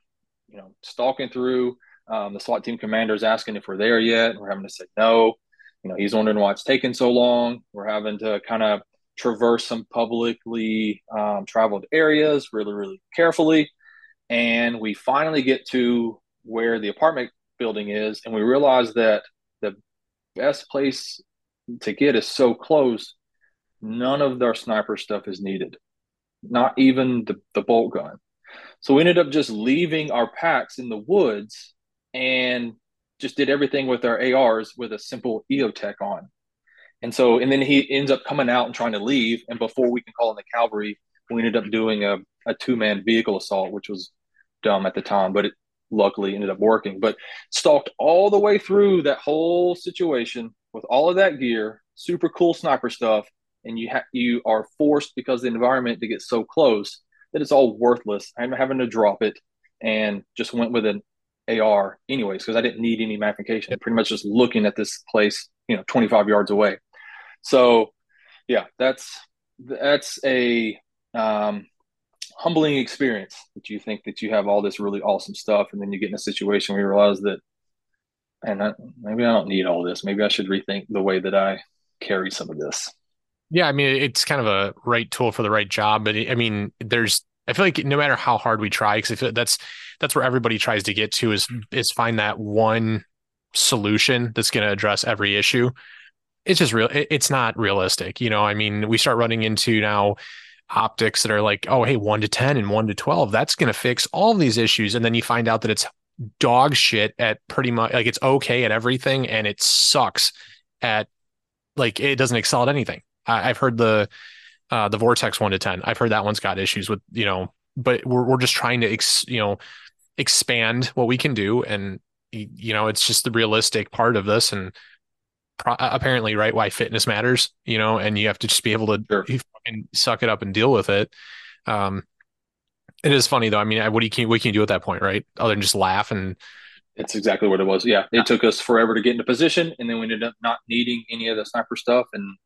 Speaker 2: you know, stalking through. Um, the SWAT team commander is asking if we're there yet. We're having to say no. You know, he's wondering why it's taking so long. We're having to kind of traverse some publicly um, traveled areas really, really carefully. And we finally get to where the apartment building is, and we realize that the best place to get is so close none of their sniper stuff is needed, not even the, the bolt gun. So we ended up just leaving our packs in the woods and just did everything with our ARs with a simple EOTech on. And so, and then he ends up coming out and trying to leave. And before we can call in the cavalry, we ended up doing a, a two man vehicle assault, which was dumb at the time, but it luckily ended up working. But stalked all the way through that whole situation with all of that gear, super cool sniper stuff, and you ha- you are forced because the environment to get so close that it's all worthless. I'm having to drop it and just went with an AR anyways because I didn't need any magnification. Pretty much just looking at this place, you know, 25 yards away. So, yeah, that's that's a um, humbling experience that you think that you have all this really awesome stuff, and then you get in a situation where you realize that, and I, maybe I don't need all this. Maybe I should rethink the way that I carry some of this.
Speaker 1: Yeah, I mean, it's kind of a right tool for the right job, but I mean, there's I feel like no matter how hard we try, because I feel that's that's where everybody tries to get to is mm. is find that one solution that's going to address every issue. It's just real. It's not realistic, you know. I mean, we start running into now optics that are like, oh, hey, one to 10 and one to 12, that's going to fix all these issues. And then you find out that it's dog shit at pretty much like it's okay at everything and it sucks at like it doesn't excel at anything. I, have heard the uh, the Vortex one to 10. I've heard that one's got issues with, you know, but we're, we're just trying to, ex, you know, expand what we can do. And, you know, it's just the realistic part of this. And, pro- apparently right why fitness matters you know and you have to just be able to sure. suck it up and deal with it um it is funny though i mean what do you can what can you do at that point right other than just laugh and
Speaker 2: it's exactly what it was yeah it took us forever to get into position and then we ended up not needing any of the sniper stuff and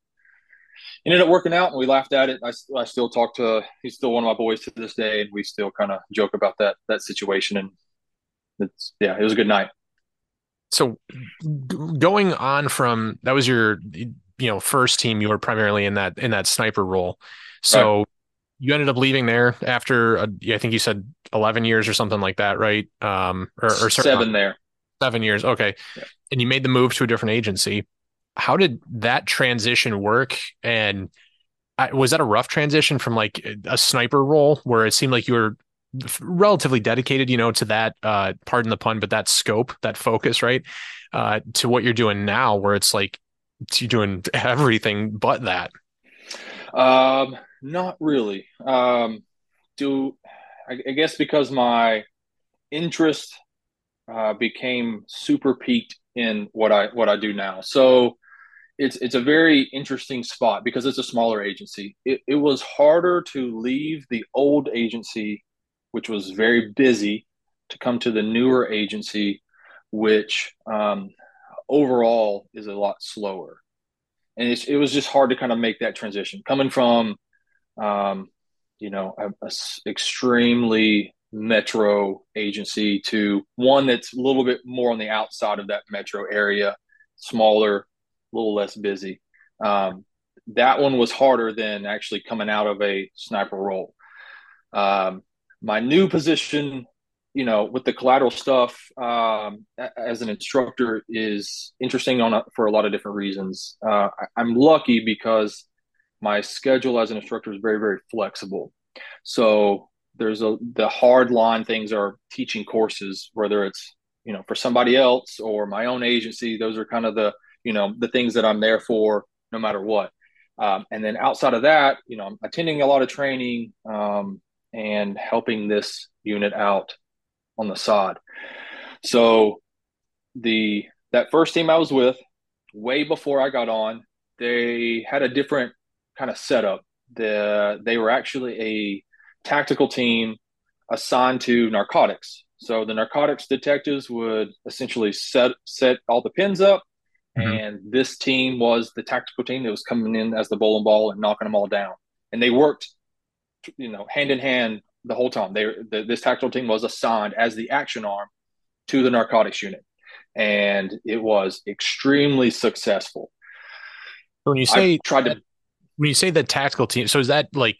Speaker 2: ended up working out and we laughed at it. I, I still talk to he's still one of my boys to this day and we still kind of joke about that that situation and it's yeah it was a good night.
Speaker 1: So going on from that was your you know first team you were primarily in that in that sniper role. So right. you ended up leaving there after a, i think you said 11 years or something like that right? Um or, or
Speaker 2: seven there.
Speaker 1: seven years okay. Yeah. and you made the move to a different agency how did that transition work and I, was that a rough transition from like a sniper role where it seemed like you were relatively dedicated, you know, to that, uh, pardon the pun, but that scope, that focus, right? Uh, to what you're doing now, where it's like you're doing everything but that.
Speaker 2: Um, not really. Um, do I, I guess because my interest uh, became super peaked in what I what I do now. So it's it's a very interesting spot because it's a smaller agency. It, it was harder to leave the old agency which was very busy, to come to the newer agency, which um, overall is a lot slower. And it was just hard to kind of make that transition coming from, um, you know, a, a extremely metro agency to one that's a little bit more on the outside of that metro area, smaller, a little less busy. Um, that one was harder than actually coming out of a sniper role. Um, my new position you know with the collateral stuff um, as an instructor is interesting on a, for a lot of different reasons uh, I, am lucky because my schedule as an instructor is very very flexible so there's a the hard line things are teaching courses whether it's you know for somebody else or my own agency those are kind of the you know the things that i'm there for no matter what um, and then outside of that you know i'm attending a lot of training um, and helping this unit out on the sod. So the that first team I was with, way before I got on, they had a different kind of setup. The they were actually a tactical team assigned to narcotics. So the narcotics detectives would essentially set set all the pins up, mm-hmm. and this team was the tactical team that was coming in as the bowling ball and knocking them all down. And they worked you know, hand in hand the whole time. They the, this tactical team was assigned as the action arm to the narcotics unit, and it was extremely successful.
Speaker 1: When you say I tried to, when you say the tactical team, so is that like,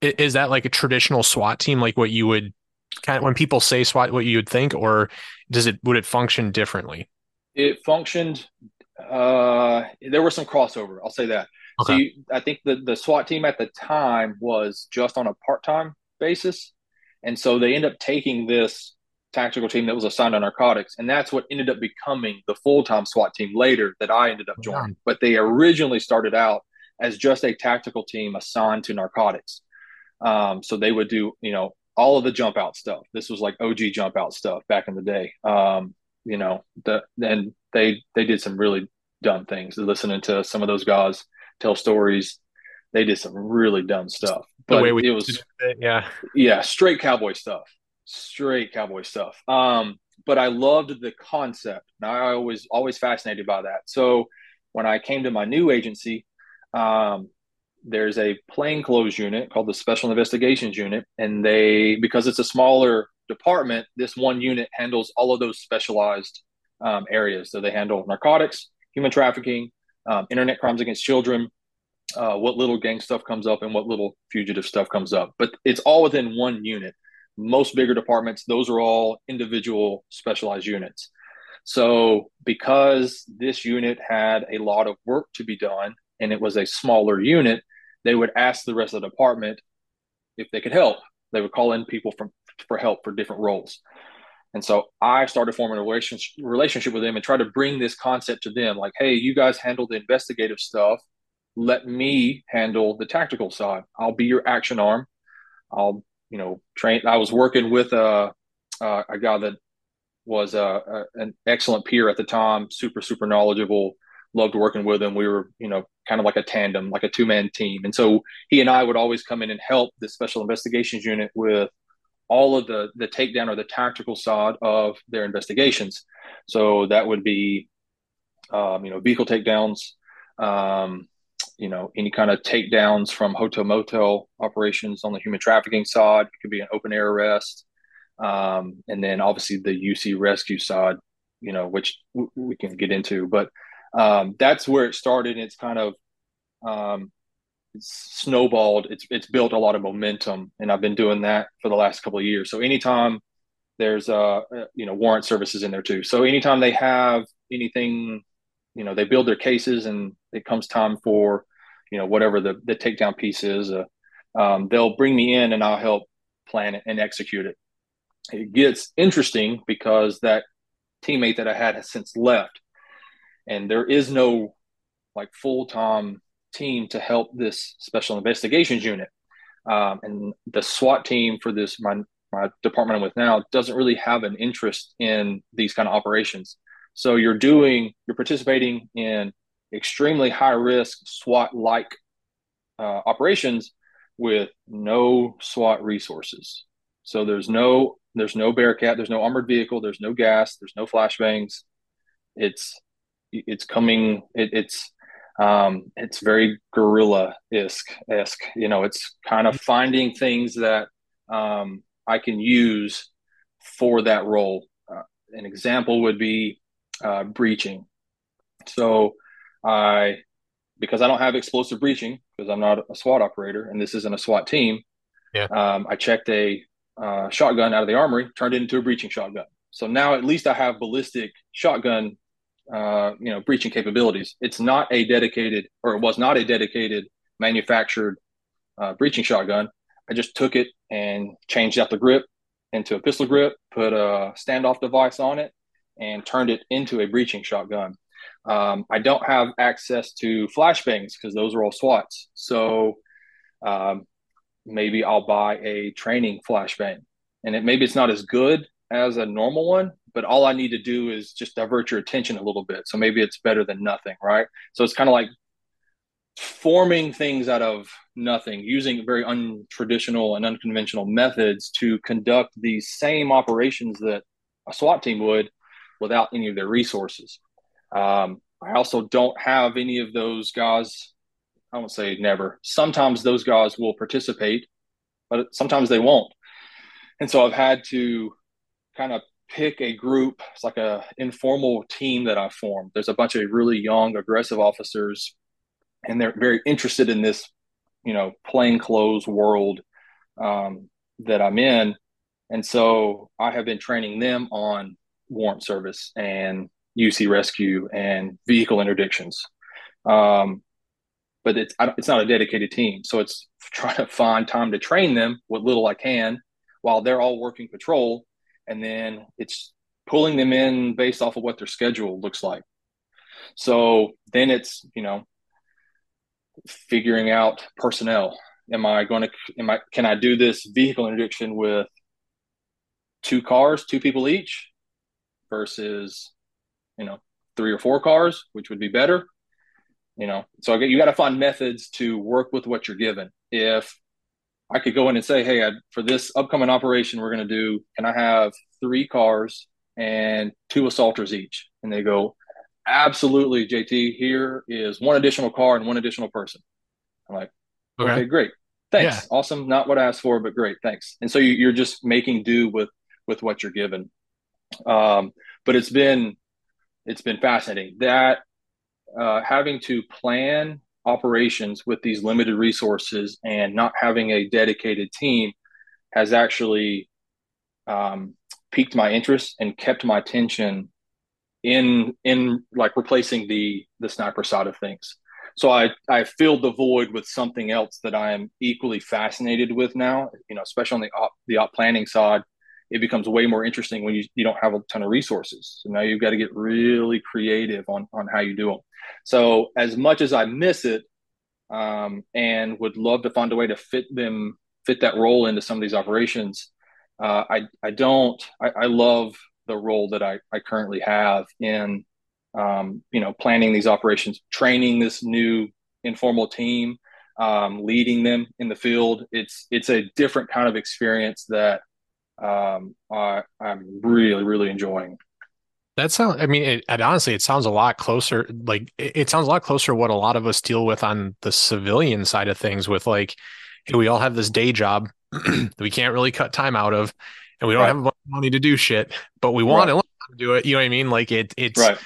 Speaker 1: is that like a traditional SWAT team, like what you would kind of when people say SWAT, what you would think, or does it would it function differently?
Speaker 2: It functioned. Uh, there was some crossover. I'll say that. Okay. So you, I think the, the SWAT team at the time was just on a part time basis. And so they end up taking this tactical team that was assigned to narcotics. And that's what ended up becoming the full time SWAT team later that I ended up joining. But they originally started out as just a tactical team assigned to narcotics. Um, so they would do, you know, all of the jump out stuff. This was like OG jump out stuff back in the day. Um, you know, the, and they, they did some really dumb things listening to some of those guys tell stories. They did some really dumb stuff. But it was
Speaker 1: it, yeah.
Speaker 2: Yeah, straight cowboy stuff. Straight cowboy stuff. Um, but I loved the concept. Now I was always fascinated by that. So when I came to my new agency, um, there's a plainclothes unit called the Special Investigations Unit, and they because it's a smaller department, this one unit handles all of those specialized um, areas. So they handle narcotics, human trafficking, um, internet crimes against children, uh, what little gang stuff comes up, and what little fugitive stuff comes up. But it's all within one unit. Most bigger departments, those are all individual specialized units. So, because this unit had a lot of work to be done and it was a smaller unit, they would ask the rest of the department if they could help. They would call in people from for help for different roles. And so I started forming a relationship with them and try to bring this concept to them like, hey, you guys handle the investigative stuff. Let me handle the tactical side. I'll be your action arm. I'll, you know, train. I was working with a, a, a guy that was a, a, an excellent peer at the time, super, super knowledgeable, loved working with him. We were, you know, kind of like a tandem, like a two man team. And so he and I would always come in and help the special investigations unit with all of the the takedown or the tactical side of their investigations. So that would be, um, you know, vehicle takedowns, um, you know, any kind of takedowns from hotel motel operations on the human trafficking side. It could be an open air arrest, um, and then obviously the UC rescue side, you know, which w- we can get into. But um, that's where it started. It's kind of um, snowballed. It's it's built a lot of momentum, and I've been doing that for the last couple of years. So anytime there's uh you know warrant services in there too. So anytime they have anything, you know, they build their cases, and it comes time for you know whatever the the takedown piece is, uh, um, they'll bring me in, and I'll help plan it and execute it. It gets interesting because that teammate that I had has since left, and there is no like full time team to help this special investigations unit. Um, and the SWAT team for this my my department I'm with now doesn't really have an interest in these kind of operations. So you're doing you're participating in extremely high risk SWAT like uh, operations with no SWAT resources. So there's no there's no Bearcat, there's no armored vehicle, there's no gas, there's no flashbangs. It's it's coming. It, it's um, it's very guerrilla esque. You know, it's kind of finding things that um, I can use for that role. Uh, an example would be uh, breaching. So I, because I don't have explosive breaching, because I'm not a SWAT operator and this isn't a SWAT team.
Speaker 1: Yeah.
Speaker 2: Um, I checked a uh, shotgun out of the armory, turned it into a breaching shotgun. So now at least I have ballistic shotgun uh, you know breaching capabilities. It's not a dedicated, or it was not a dedicated manufactured uh, breaching shotgun. I just took it and changed out the grip into a pistol grip, put a standoff device on it, and turned it into a breaching shotgun. Um, I don't have access to flashbangs because those are all SWATs. So um, maybe I'll buy a training flashbang, and it maybe it's not as good as a normal one, but all I need to do is just divert your attention a little bit. So maybe it's better than nothing, right? So it's kind of like forming things out of nothing, using very untraditional and unconventional methods to conduct these same operations that a SWAT team would without any of their resources. Um, I also don't have any of those guys. I won't say never. Sometimes those guys will participate, but sometimes they won't. And so I've had to kind of pick a group. It's like a informal team that I formed. There's a bunch of really young, aggressive officers, and they're very interested in this, you know, plainclothes world um, that I'm in. And so I have been training them on warrant service and UC rescue and vehicle interdictions. Um, but it's it's not a dedicated team, so it's trying to find time to train them what little I can while they're all working patrol and then it's pulling them in based off of what their schedule looks like. So then it's, you know, figuring out personnel. Am I going to, am I, can I do this vehicle interdiction with two cars, two people each versus, you know, three or four cars, which would be better? You know, so you got to find methods to work with what you're given. If I could go in and say, hey, I, for this upcoming operation, we're going to do, can I have three cars and two assaulters each? And they go, absolutely, JT, here is one additional car and one additional person. I'm like, okay, okay great. Thanks. Yeah. Awesome. Not what I asked for, but great. Thanks. And so you, are just making do with, with what you're given. Um, but it's been, it's been fascinating that uh, having to plan operations with these limited resources and not having a dedicated team has actually um, piqued my interest and kept my attention in in like replacing the the sniper side of things so I I filled the void with something else that I am equally fascinated with now. You know, especially on the op, the op planning side, it becomes way more interesting when you, you don't have a ton of resources. So now you've got to get really creative on on how you do them. So as much as I miss it, um, and would love to find a way to fit them fit that role into some of these operations, uh, I I don't. I, I love the role that I, I currently have in um, you know, planning these operations, training this new informal team, um, leading them in the field. It's it's a different kind of experience that um, I, I'm really really enjoying.
Speaker 1: That sounds. I mean, it, it, honestly, it sounds a lot closer. Like it, it, sounds a lot closer to what a lot of us deal with on the civilian side of things. With like, hey, we all have this day job that we can't really cut time out of, and we don't right. have money to do shit, but we want right. to do it. You know what I mean? Like it. It's right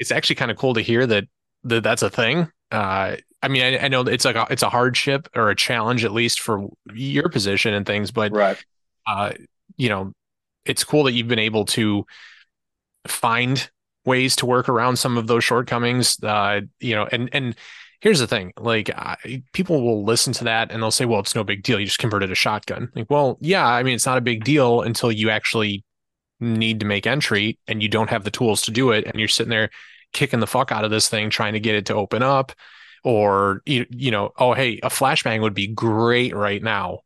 Speaker 1: it's actually kind of cool to hear that, that that's a thing. Uh, I mean, I, I, know it's like a, it's a hardship or a challenge at least for your position and things, but
Speaker 2: right.
Speaker 1: uh, you know, it's cool that you've been able to find ways to work around some of those shortcomings. Uh, you know, and and here's the thing: like I, people will listen to that and they'll say, "Well, it's no big deal. You just converted a shotgun." Like, well, yeah, I mean, it's not a big deal until you actually need to make entry and you don't have the tools to do it and you're sitting there kicking the fuck out of this thing trying to get it to open up or you, you know oh hey a flashbang would be great right now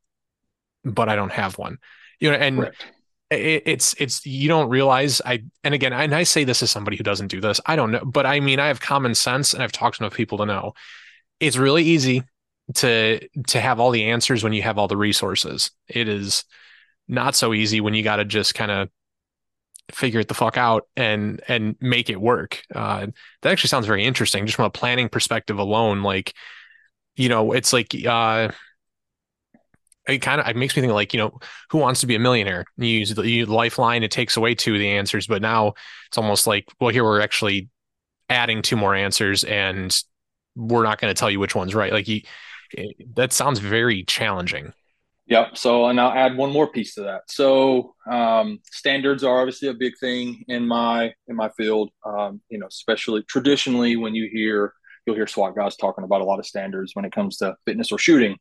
Speaker 1: but i don't have one you know and it, it's it's you don't realize i and again and i say this as somebody who doesn't do this i don't know but i mean i have common sense and i've talked to enough people to know it's really easy to to have all the answers when you have all the resources it is not so easy when you got to just kind of figure it the fuck out and and make it work. Uh, that actually sounds very interesting, just from a planning perspective alone. Like, you know, it's like uh, it kind of it makes me think like you know who wants to be a millionaire you use the you lifeline it takes away two of the answers but now it's almost like well here we're actually adding two more answers and we're not going to tell you which one's right like you it, that sounds very challenging
Speaker 2: Yep. So, and I'll add one more piece to that. So, um, standards are obviously a big thing in my in my field. Um, you know, especially traditionally when you hear you'll hear SWAT guys talking about a lot of standards when it comes to fitness or shooting,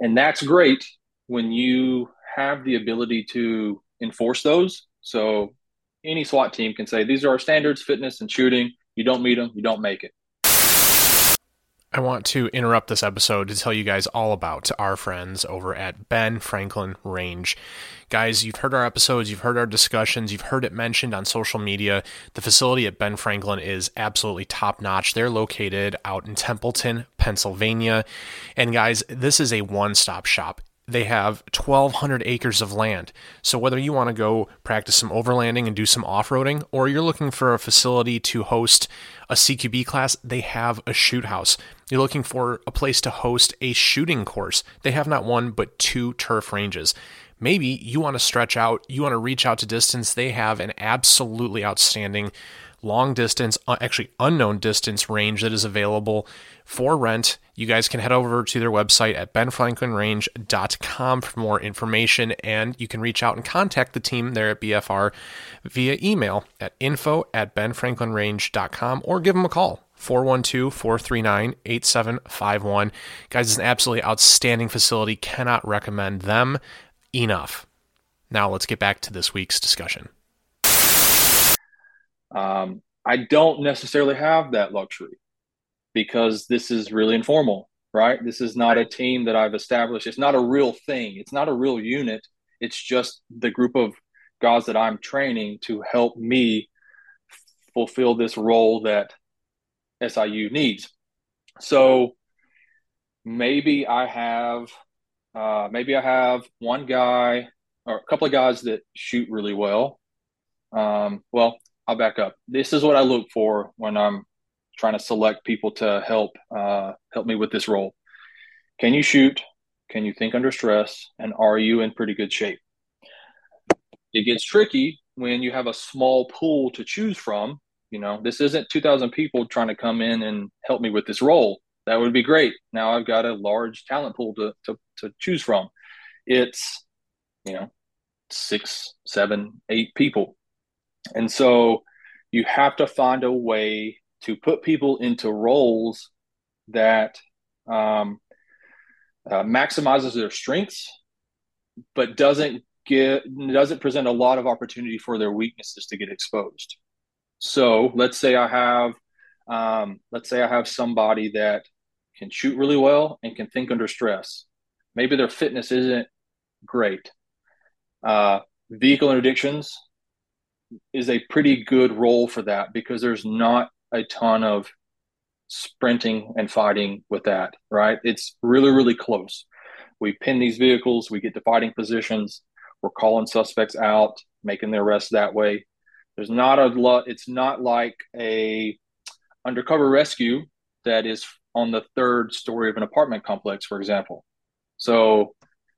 Speaker 2: and that's great when you have the ability to enforce those. So, any SWAT team can say these are our standards: fitness and shooting. You don't meet them, you don't make it.
Speaker 1: I want to interrupt this episode to tell you guys all about our friends over at Ben Franklin Range. Guys, you've heard our episodes, you've heard our discussions, you've heard it mentioned on social media. The facility at Ben Franklin is absolutely top notch. They're located out in Templeton, Pennsylvania. And guys, this is a one stop shop they have 1,200 acres of land. So, whether you want to go practice some overlanding and do some off roading, or you're looking for a facility to host a CQB class, they have a shoot house. You're looking for a place to host a shooting course, they have not one but two turf ranges. Maybe you want to stretch out, you want to reach out to distance, they have an absolutely outstanding long distance, uh, actually unknown distance range that is available for rent. You guys can head over to their website at benfranklinrange.com for more information, and you can reach out and contact the team there at BFR via email at info at benfranklinrange.com or give them a call. 412 439 8751. Guys, it's an absolutely outstanding facility. Cannot recommend them enough. Now, let's get back to this week's discussion.
Speaker 2: Um, I don't necessarily have that luxury because this is really informal, right? This is not a team that I've established. It's not a real thing. It's not a real unit. It's just the group of guys that I'm training to help me fulfill this role that SIU needs. So maybe I have uh, maybe I have one guy or a couple of guys that shoot really well. Um, well, I'll back up. This is what I look for when I'm trying to select people to help uh, help me with this role. Can you shoot? Can you think under stress? And are you in pretty good shape? It gets tricky when you have a small pool to choose from. You know, this isn't 2,000 people trying to come in and help me with this role. That would be great. Now I've got a large talent pool to, to, to choose from. It's, you know, six, seven, eight people and so you have to find a way to put people into roles that um, uh, maximizes their strengths, but doesn't get doesn't present a lot of opportunity for their weaknesses to get exposed. So let's say I have um, let's say I have somebody that can shoot really well and can think under stress. Maybe their fitness isn't great. Uh, vehicle interdictions is a pretty good role for that because there's not a ton of sprinting and fighting with that, right? It's really, really close. We pin these vehicles, we get to fighting positions, we're calling suspects out, making the arrests that way. There's not a lot, it's not like a undercover rescue that is on the third story of an apartment complex, for example. So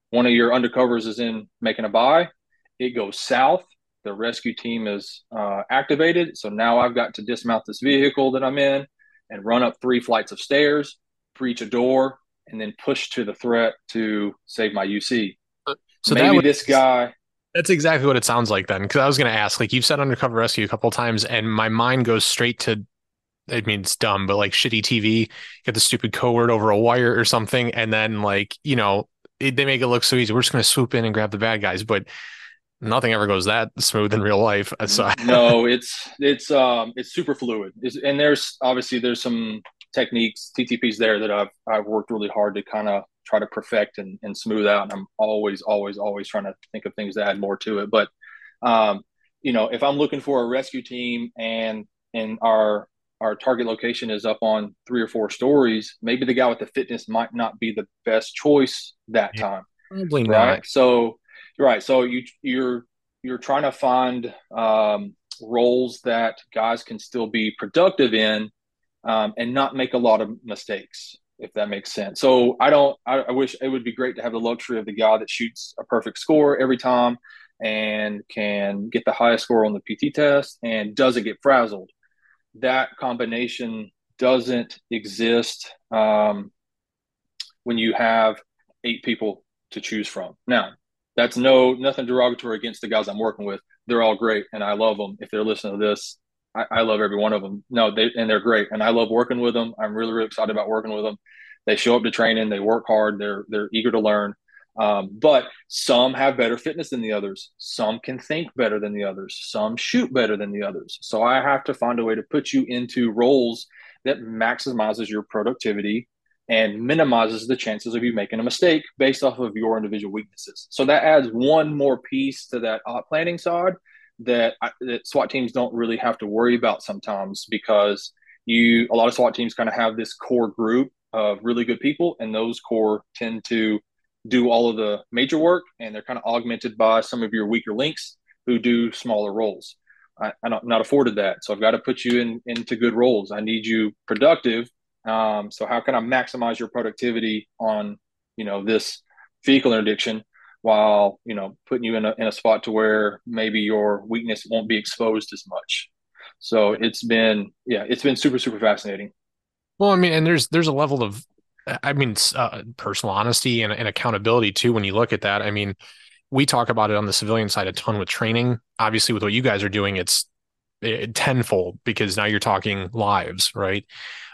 Speaker 2: one of your undercovers is in making a buy, it goes south. The rescue team is uh, activated. So now I've got to dismount this vehicle that I'm in and run up three flights of stairs, breach a door, and then push to the threat to save my UC. So maybe would, this guy.
Speaker 1: That's exactly what it sounds like then. Because I was going to ask, like you've said undercover rescue a couple times, and my mind goes straight to. I mean, it's dumb, but like shitty TV, get the stupid code word over a wire or something, and then like you know it, they make it look so easy. We're just going to swoop in and grab the bad guys, but nothing ever goes that smooth in real life. So
Speaker 2: no, it's it's um it's super fluid. It's, and there's obviously there's some techniques TTPs there that I've I've worked really hard to kind of try to perfect and, and smooth out. And I'm always always always trying to think of things to add more to it. But um, you know, if I'm looking for a rescue team and and our our target location is up on three or four stories, maybe the guy with the fitness might not be the best choice that yeah, time.
Speaker 1: Probably right? not.
Speaker 2: So right. So you you're you're trying to find um, roles that guys can still be productive in um, and not make a lot of mistakes, if that makes sense. So I don't. I, I wish it would be great to have the luxury of the guy that shoots a perfect score every time and can get the highest score on the PT test and doesn't get frazzled. That combination doesn't exist um, when you have eight people to choose from. Now, that's no nothing derogatory against the guys I'm working with. They're all great, and I love them. If they're listening to this, I, I love every one of them. No, they and they're great, and I love working with them. I'm really really excited about working with them. They show up to training, they work hard, they're they're eager to learn. Um, but some have better fitness than the others. Some can think better than the others. Some shoot better than the others. So I have to find a way to put you into roles that maximizes your productivity and minimizes the chances of you making a mistake based off of your individual weaknesses. So that adds one more piece to that op planning side that, I, that SWAT teams don't really have to worry about sometimes because you a lot of SWAT teams kind of have this core group of really good people, and those core tend to do all of the major work, and they're kind of augmented by some of your weaker links who do smaller roles. I, am not, afforded that, so I've got to put you in into good roles. I need you productive um, so how can I maximize your productivity on, you know, this vehicle interdiction while, you know, putting you in a, in a spot to where maybe your weakness won't be exposed as much. So it's been, yeah, it's been super, super fascinating.
Speaker 1: Well, I mean, and there's, there's a level of, I mean, uh, personal honesty and, and accountability too. When you look at that, I mean, we talk about it on the civilian side a ton with training. Obviously, with what you guys are doing, it's it, tenfold because now you're talking lives, right?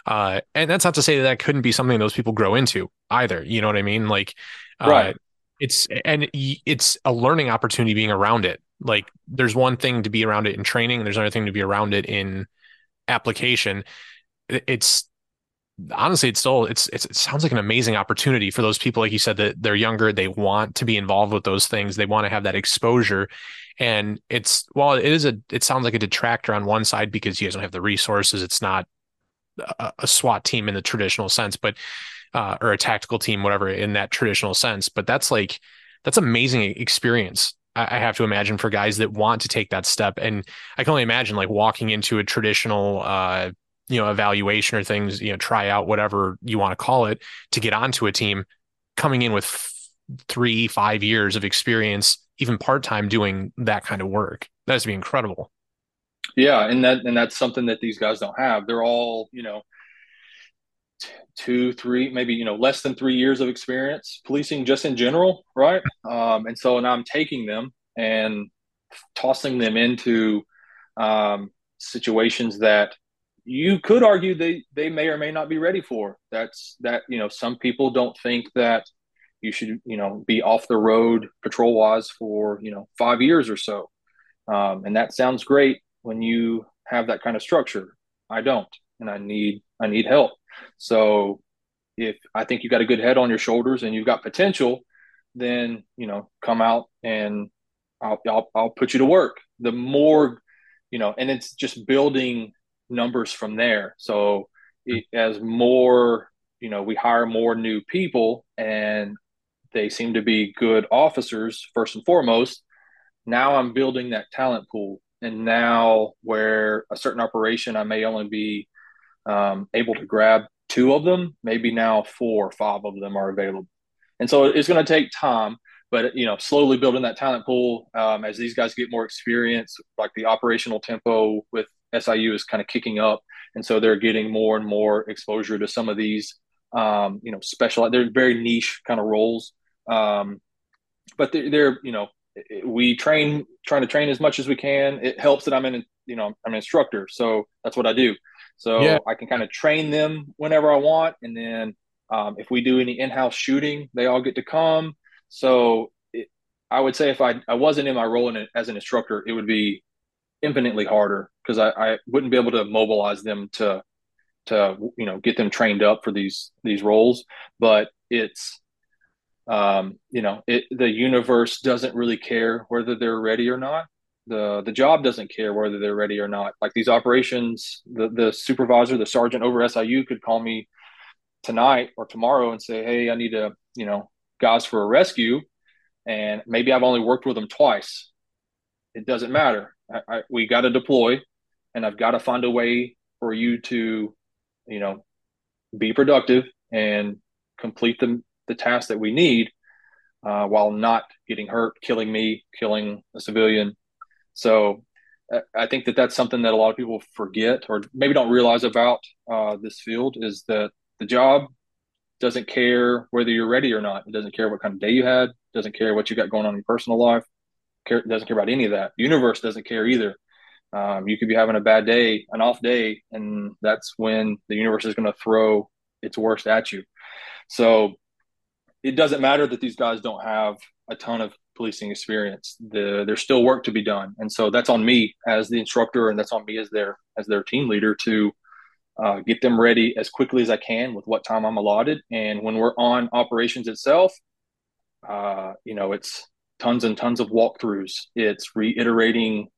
Speaker 1: Uh, and that's not to say that that couldn't be something those people grow into either. You know what I mean? Like, uh, right. It's and it's a learning opportunity being around it. Like, there's one thing to be around it in training, there's another thing to be around it in application. It's honestly, it's still it's, it's it sounds like an amazing opportunity for those people, like you said, that they're younger, they want to be involved with those things, they want to have that exposure. And it's while it is a it sounds like a detractor on one side because you guys don't have the resources, it's not a, a SWAT team in the traditional sense, but uh, or a tactical team, whatever, in that traditional sense. But that's like that's amazing experience. I, I have to imagine for guys that want to take that step, and I can only imagine like walking into a traditional, uh, you know, evaluation or things, you know, try out whatever you want to call it to get onto a team, coming in with f- three, five years of experience, even part time doing that kind of work. That has to be incredible.
Speaker 2: Yeah, and that and that's something that these guys don't have. They're all, you know, two, three, maybe you know, less than three years of experience policing just in general, right? Um, and so now I'm taking them and tossing them into um, situations that you could argue they they may or may not be ready for. That's that you know some people don't think that you should you know be off the road patrol wise for you know five years or so, um, and that sounds great when you have that kind of structure. I don't, and I need I need help. So if I think you got a good head on your shoulders and you've got potential, then you know come out and I'll, I'll, I'll put you to work. The more, you know, and it's just building numbers from there. So it, as more, you know, we hire more new people and they seem to be good officers first and foremost. Now I'm building that talent pool. And now where a certain operation, I may only be um, able to grab two of them, maybe now four or five of them are available. And so it's going to take time but you know slowly building that talent pool um, as these guys get more experience like the operational tempo with siu is kind of kicking up. And so they're getting more and more exposure to some of these um, you know special they're very niche kind of roles. Um, but they're, they're, you know we train trying to train as much as we can. It helps that i'm in you know i'm an instructor so that's what i do so yeah. i can kind of train them whenever i want and then um, if we do any in-house shooting they all get to come so it, I would say if I, I wasn't in my role in, as an instructor, it would be infinitely harder because I, I wouldn't be able to mobilize them to to you know get them trained up for these these roles. But it's um, you know it, the universe doesn't really care whether they're ready or not. The the job doesn't care whether they're ready or not. Like these operations, the the supervisor, the sergeant over SIU could call me tonight or tomorrow and say, "Hey, I need to you know guys for a rescue, and maybe I've only worked with them twice. It doesn't matter. I, I, we got to deploy, and I've got to find a way for you to, you know, be productive and complete the the task that we need, uh, while not getting hurt, killing me, killing a civilian. So I think that that's something that a lot of people forget or maybe don't realize about uh, this field is that the job doesn't care whether you're ready or not. It doesn't care what kind of day you had. Doesn't care what you got going on in your personal life. Care, doesn't care about any of that. The universe doesn't care either. Um, you could be having a bad day, an off day, and that's when the universe is going to throw its worst at you. So it doesn't matter that these guys don't have a ton of policing experience. The, there's still work to be done, and so that's on me as the instructor, and that's on me as their as their team leader to uh, get them ready as quickly as I can with what time I'm allotted. And when we're on operations itself, uh, you know, it's tons and tons of walkthroughs. It's reiterating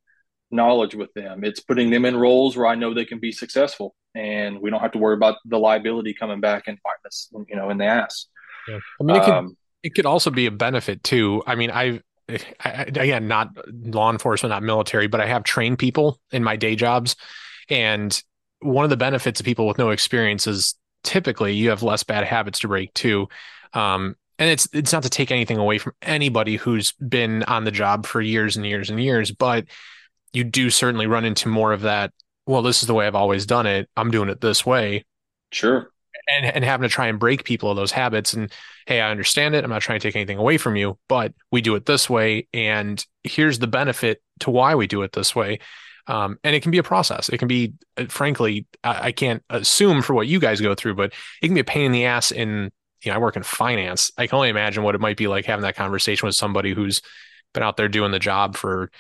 Speaker 2: knowledge with them. It's putting them in roles where I know they can be successful, and we don't have to worry about the liability coming back and biting us, you know, in the ass.
Speaker 1: Yeah. I mean, it could, um, it could also be a benefit too. I mean, I've I, again, not law enforcement, not military, but I have trained people in my day jobs, and one of the benefits of people with no experience is typically you have less bad habits to break too. Um, and it's it's not to take anything away from anybody who's been on the job for years and years and years, but you do certainly run into more of that. Well, this is the way I've always done it. I'm doing it this way.
Speaker 2: Sure.
Speaker 1: And and having to try and break people of those habits. And hey, I understand it. I'm not trying to take anything away from you, but we do it this way. And here's the benefit to why we do it this way. Um, and it can be a process. It can be, uh, frankly, I, I, can't assume for what you guys go through, but it can be a pain in the ass. In you know, I work in finance. I can only imagine what it might be like having that conversation with somebody who's been out there doing the job for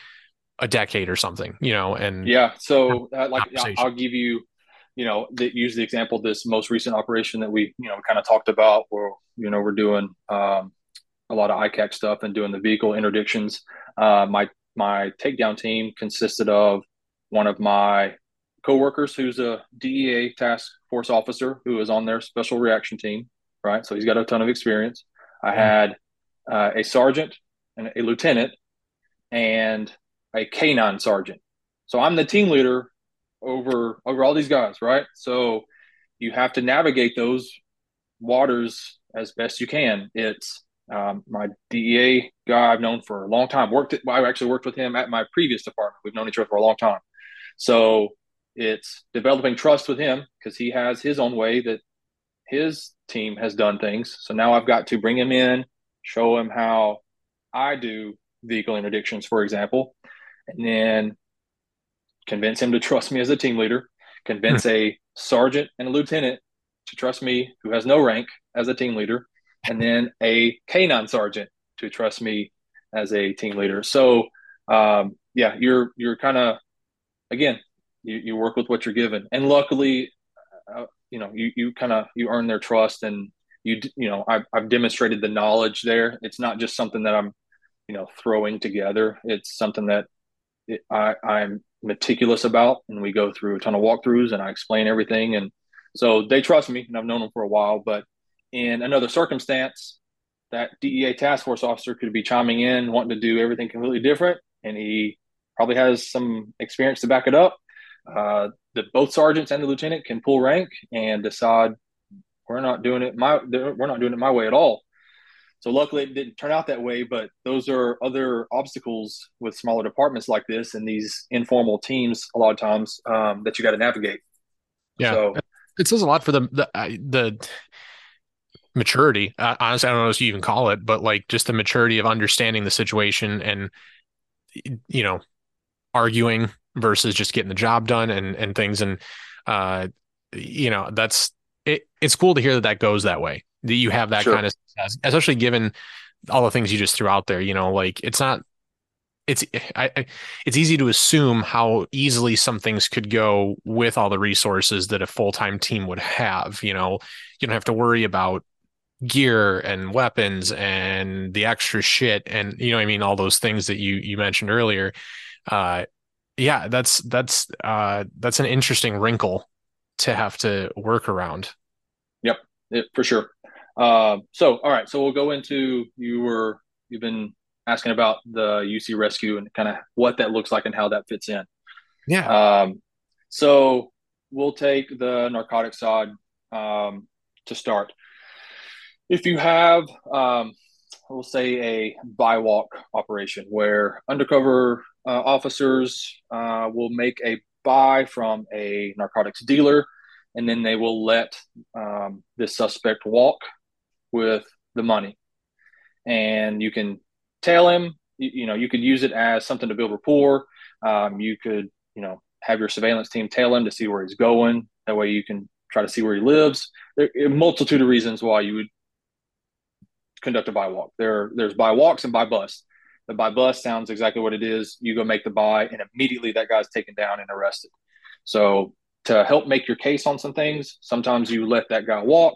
Speaker 1: a decade or something. You know, and
Speaker 2: yeah. So, uh, like, I'll give you, you know, the, use the example of this most recent operation that we, you know, kind of talked about, where you know we're doing um, a lot of ICAC stuff and doing the vehicle interdictions. Uh, my my takedown team consisted of one of my coworkers who's a DEA task force officer who is on their special reaction team, right? So he's got a ton of experience. I mm-hmm. had uh, a sergeant and a lieutenant and a canine sergeant. So I'm the team leader over over all these guys, right? So you have to navigate those waters as best you can. It's um, my DEA guy I've known for a long time. Worked at, I actually worked with him at my previous department. We've known each other for a long time. So it's developing trust with him because he has his own way that his team has done things. So now I've got to bring him in, show him how I do vehicle interdictions, for example, and then convince him to trust me as a team leader, convince hmm. a sergeant and a lieutenant to trust me, who has no rank as a team leader, and then a canine sergeant to trust me as a team leader. So, um, yeah, you're you're kind of again, you, you work with what you're given, and luckily, uh, you know, you you kind of you earn their trust, and you you know, I've I've demonstrated the knowledge there. It's not just something that I'm, you know, throwing together. It's something that I I'm meticulous about, and we go through a ton of walkthroughs, and I explain everything, and so they trust me, and I've known them for a while. But in another circumstance, that DEA task force officer could be chiming in, wanting to do everything completely different, and he probably has some experience to back it up. Uh, the both sergeants and the lieutenant can pull rank and decide we're not doing it my we're not doing it my way at all. So luckily it didn't turn out that way, but those are other obstacles with smaller departments like this and these informal teams a lot of times um, that you got to navigate.
Speaker 1: Yeah, so, it says a lot for the the, the maturity. Uh, honestly, I don't know if you even call it, but like just the maturity of understanding the situation and you know arguing versus just getting the job done and and things and uh you know that's it, it's cool to hear that that goes that way that you have that sure. kind of success especially given all the things you just threw out there you know like it's not it's I, I, it's easy to assume how easily some things could go with all the resources that a full-time team would have you know? You don't have to worry about gear and weapons and the extra shit and you know I mean? All those things that you you mentioned earlier. Uh yeah that's that's uh that's an interesting wrinkle to have to work around.
Speaker 2: Yep. It, for sure uh, so all right so we'll go into you were you've been asking about the UC rescue and kind of what that looks like and how that fits in.
Speaker 1: Yeah. Um
Speaker 2: so we'll take the narcotic side um to start. If you have, um, we'll say, a buy walk operation where undercover uh, officers uh, will make a buy from a narcotics dealer, and then they will let um, this suspect walk with the money, and you can tail him. You, you know, you could use it as something to build rapport. Um, you could, you know, have your surveillance team tail him to see where he's going. That way, you can try to see where he lives. There are a multitude of reasons why you would conduct a buy walk. There, there's buy walks and buy bust. The buy bust sounds exactly what it is. You go make the buy, and immediately that guy's taken down and arrested. So to help make your case on some things, sometimes you let that guy walk,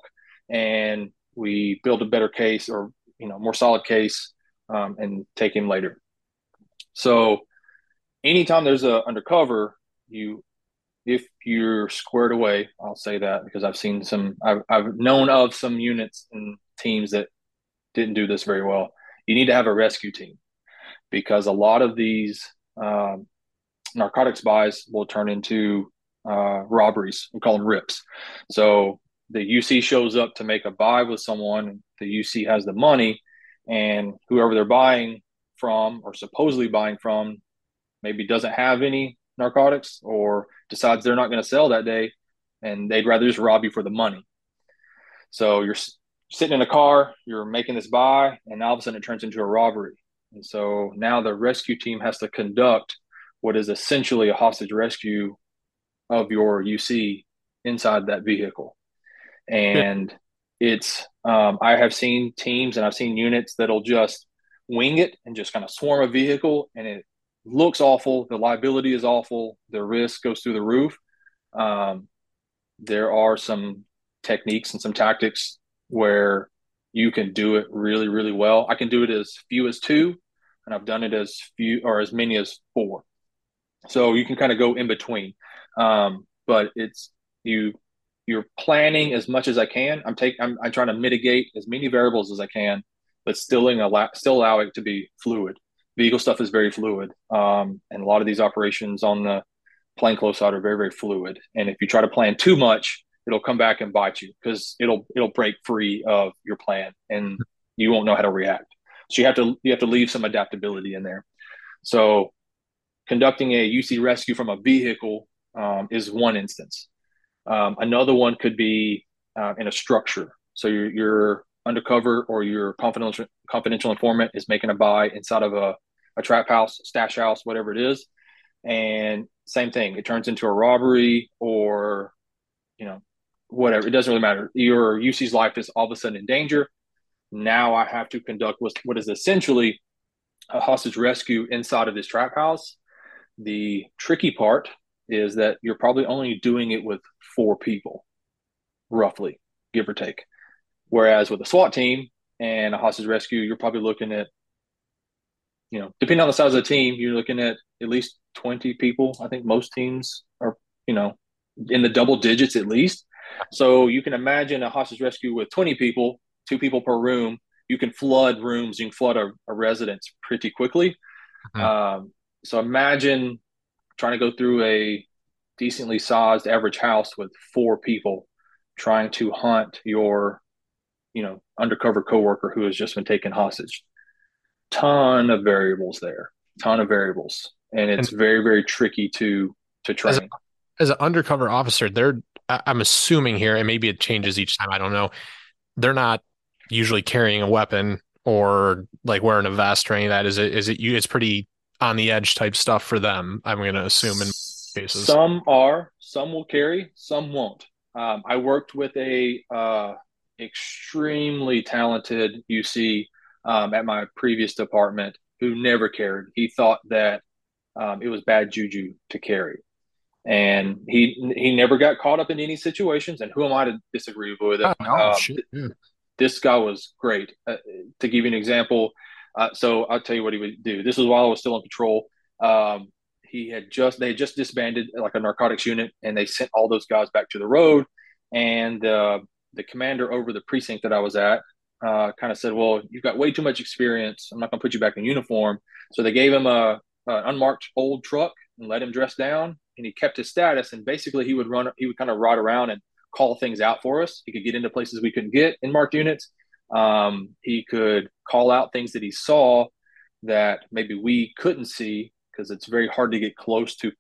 Speaker 2: and we build a better case or you know more solid case, um, and take him later. So anytime there's a undercover, you if you're squared away, I'll say that because I've seen some, I've, I've known of some units and teams that didn't do this very well. You need to have a rescue team because a lot of these um, narcotics buys will turn into uh, robberies. We call them rips. So the UC shows up to make a buy with someone. The UC has the money, and whoever they're buying from or supposedly buying from maybe doesn't have any narcotics or decides they're not going to sell that day and they'd rather just rob you for the money. So you're sitting in a car, you're making this buy, and all of a sudden it turns into a robbery. And so now the rescue team has to conduct what is essentially a hostage rescue of your UC inside that vehicle. And it's, um, I have seen teams and I've seen units that'll just wing it and just kind of swarm a vehicle and it looks awful. The liability is awful. The risk goes through the roof. Um, there are some techniques and some tactics where you can do it really, really well. I can do it as few as two, and I've done it as few or as many as four. So you can kind of go in between. Um, but it's you you're planning as much as I can. I'm taking I'm, I'm trying to mitigate as many variables as I can, but still in allow still allow it to be fluid. Vehicle stuff is very fluid, um, and a lot of these operations on the plainclothes side are very very fluid. And if you try to plan too much, it'll come back and bite you because it'll it'll break free of your plan and you won't know how to react. So you have to you have to leave some adaptability in there. So conducting a UC rescue from a vehicle um, is one instance. Um, another one could be uh, in a structure. So your your undercover or your confidential confidential informant is making a buy inside of a, a trap house, stash house, whatever it is. and same thing, it turns into a robbery or, you know, whatever. It doesn't really matter. Your UC's life is all of a sudden in danger. Now I have to conduct what, what is essentially a hostage rescue inside of this trap house. The tricky part is that you're probably only doing it with four people, roughly, give or take. Whereas with a SWAT team and a hostage rescue, you're probably looking at, you know, depending on the size of the team, you're looking at at least 20 people. I think most teams are, you know, in the double digits at least. So you can imagine a hostage rescue with 20 people, two people per room. You can flood rooms, you can flood a, a residence pretty quickly. Mm-hmm. Um, so imagine trying to go through a decently sized average house with four people trying to hunt your, you know, undercover coworker who has just been taken hostage. Ton of variables there, ton of variables and it's and very very tricky to to train.
Speaker 1: As, a, as an undercover officer, they're I'm assuming here, and maybe it changes each time. I don't know. They're not usually carrying a weapon or like wearing a vest or any of that. Is it? Is it you? It's pretty on the edge type stuff for them. I'm going to assume in cases.
Speaker 2: Some are. Some will carry. Some won't. Um, I worked with a uh, extremely talented UC um, at my previous department who never carried. He thought that um, it was bad juju to carry. And he he never got caught up in any situations. And who am I to disagree with it? Oh, no, um, th- this guy was great. Uh, to give you an example, uh, so I'll tell you what he would do. This was while I was still on patrol. Um, he had just they had just disbanded like a narcotics unit, and they sent all those guys back to the road. And uh, the commander over the precinct that I was at uh, kind of said, "Well, you've got way too much experience. I'm not going to put you back in uniform." So they gave him a uh, unmarked old truck and let him dress down and he kept his status and basically he would run he would kind of ride around and call things out for us he could get into places we couldn't get in marked units um, he could call out things that he saw that maybe we couldn't see because it's very hard to get close to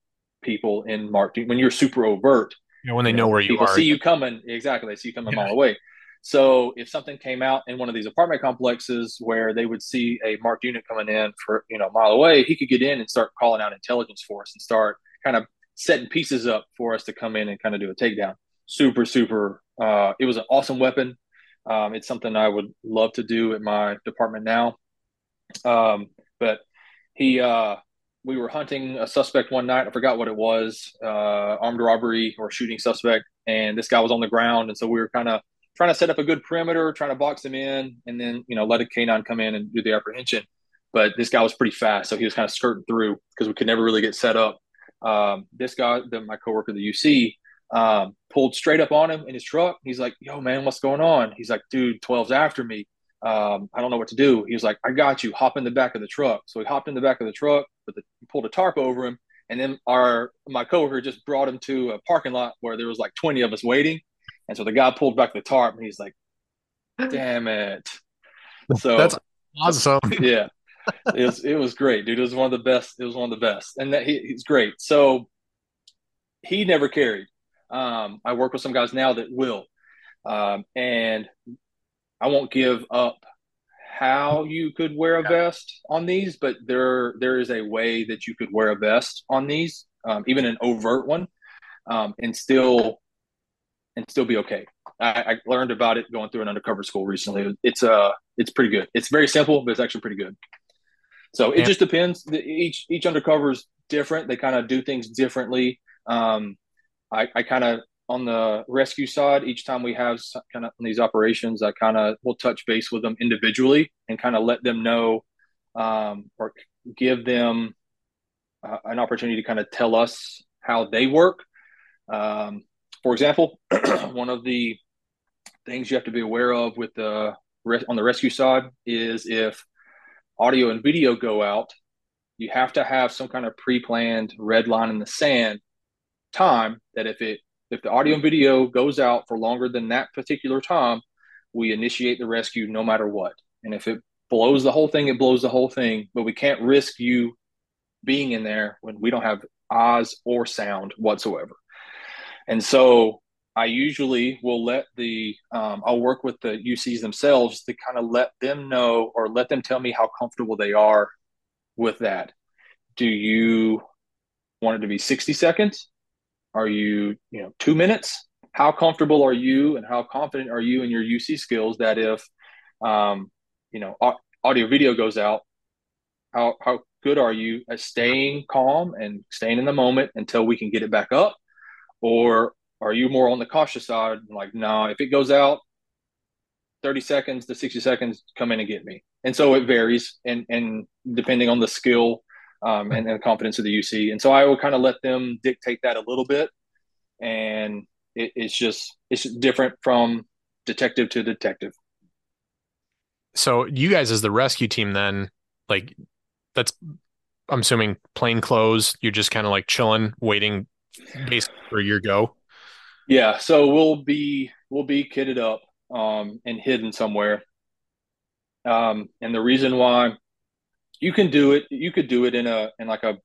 Speaker 2: people in marked when you're super overt
Speaker 1: you know, when they you know, know where you are,
Speaker 2: people
Speaker 1: are
Speaker 2: see you coming exactly they see you coming yeah. a mile away so if something came out in one of these apartment complexes where they would see a marked unit coming in for you know a mile away, he could get in and start calling out intelligence for us and start kind of setting pieces up for us to come in and kind of do a takedown. Super, super. Uh, it was an awesome weapon. Um, it's something I would love to do at my department now. Um, but he, uh, we were hunting a suspect one night. I forgot what it was, uh, armed robbery or shooting suspect, and this guy was on the ground, and so we were kind of trying to set up a good perimeter, trying to box him in, and then you know let a canine come in and do the apprehension. But this guy was pretty fast, so he was kind of skirting through because we could never really get set up. Um, this guy, the, my coworker, the UC, um, pulled straight up on him in his truck. He's like, "Yo, man, what's going on?" He's like, "Dude, 12's after me. Um, I don't know what to do." He was like, "I got you. Hop in the back of the truck." So he hopped in the back of the truck, but the, pulled a tarp over him, and then our my coworker just brought him to a parking lot where there was like 20 of us waiting and so the guy pulled back the tarp and he's like, damn it. So
Speaker 1: that's awesome.
Speaker 2: yeah. It was it was great, dude. It was one of the best. It was one of the best. And that he, he's great. So he never carried. Um, I work with some guys now that will. Um, and I won't give up how you could wear a vest on these, but there there is a way that you could wear a vest on these, um, even an overt one, um, and still and still be okay. I, I, learned about it going through an undercover school recently. It's uh it's pretty good. It's very simple, but it's actually pretty good. So it just depends. Each each undercover is different. They kind of do things differently. Um, I, I kind of on the rescue side, each time we have kind of these operations, I kind of will touch base with them individually and kind of let them know um, or give them uh, an opportunity to kind of tell us how they work. Um, for example, one of the things you have to be aware of with the on the rescue side is if audio and video go out, you have to have some kind of pre-planned red line in the sand time that if it if the audio and video goes out for longer than that particular time, we initiate the rescue no matter what. And if it blows the whole thing, it blows the whole thing. But we can't risk you being in there when we don't have eyes or sound whatsoever. And so I usually will let the um, I'll work with the UCs themselves to kind of let them know or let them tell me how comfortable they are with that. Do you want it to be 60 seconds? Are you, you know, two minutes? How comfortable are you and how confident are you in your UC skills that if, um, you know, audio video goes out, how, how good are you at staying calm and staying in the moment until we can get it back up? Or are you more on the cautious side? Like, no, if it goes out, 30 seconds to 60 seconds, come in and get me. And so it varies and, and depending on the skill um, and, and the confidence of the UC. And so I will kind of let them dictate that a little bit. And it, it's just, it's different from detective to detective.
Speaker 1: So you guys as the rescue team then, like that's, I'm assuming plain clothes, you're just kind of like chilling, waiting basically for your go.
Speaker 2: Yeah. So we'll be, we'll be kitted up um, and hidden somewhere. Um, and the reason why you can do it, you could do it in a in like a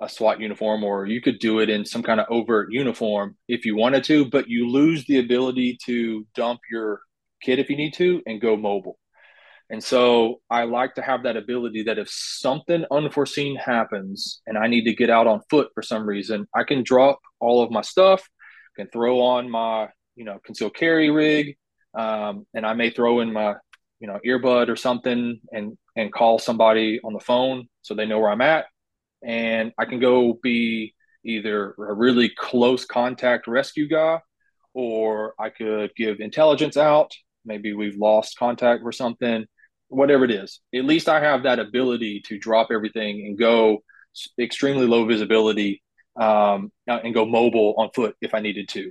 Speaker 2: a SWAT uniform, or you could do it in some kind of overt uniform if you wanted to, but you lose the ability to dump your kit if you need to and go mobile. And so I like to have that ability that if something unforeseen happens and I need to get out on foot for some reason, I can drop all of my stuff, can throw on my, you know, concealed carry rig, um, and I may throw in my you know earbud or something and and call somebody on the phone so they know where I'm at, and I can go be either a really close contact rescue guy, or I could give intelligence out. Maybe we've lost contact or something. Whatever it is, at least I have that ability to drop everything and go extremely low visibility um, and go mobile on foot if I needed to.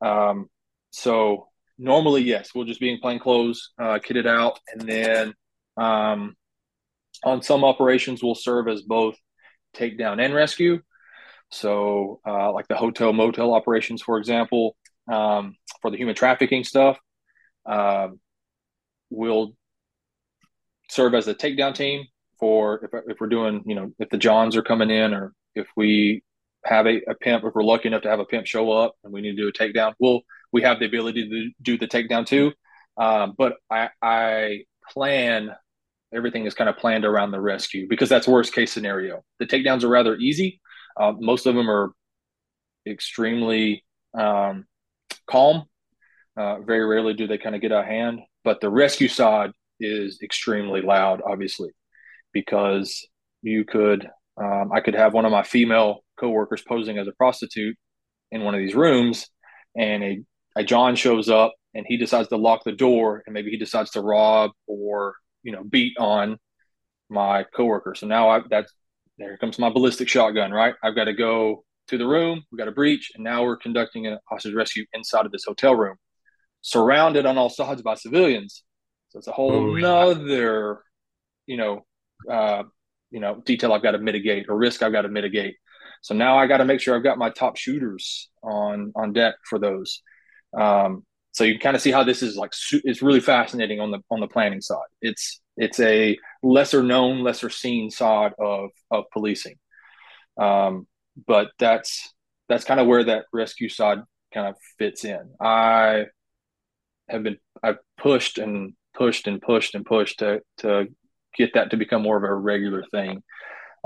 Speaker 2: Um, so normally, yes, we'll just be in plain clothes, uh, kitted out, and then um, on some operations, we'll serve as both takedown and rescue. So, uh, like the hotel motel operations, for example, um, for the human trafficking stuff, uh, we'll serve as a takedown team for if, if we're doing, you know, if the Johns are coming in or if we have a, a pimp, if we're lucky enough to have a pimp show up and we need to do a takedown, we'll we have the ability to do the takedown too. Um, but I, I plan everything is kind of planned around the rescue because that's worst case scenario. The takedowns are rather easy. Uh, most of them are extremely um, calm. Uh, very rarely do they kind of get out of hand, but the rescue side is extremely loud, obviously, because you could, um, I could have one of my female coworkers posing as a prostitute in one of these rooms, and a a John shows up and he decides to lock the door and maybe he decides to rob or you know beat on my coworker. So now I that's there comes my ballistic shotgun, right? I've got to go to the room, we got a breach, and now we're conducting a hostage rescue inside of this hotel room, surrounded on all sides by civilians. So it's a whole oh, nother, you know, uh, you know, detail I've got to mitigate or risk I've got to mitigate. So now I got to make sure I've got my top shooters on on deck for those. Um, so you kind of see how this is like it's really fascinating on the on the planning side. It's it's a lesser known, lesser seen side of of policing. Um, but that's that's kind of where that rescue side kind of fits in. I have been I've pushed and pushed and pushed and pushed to to get that to become more of a regular thing.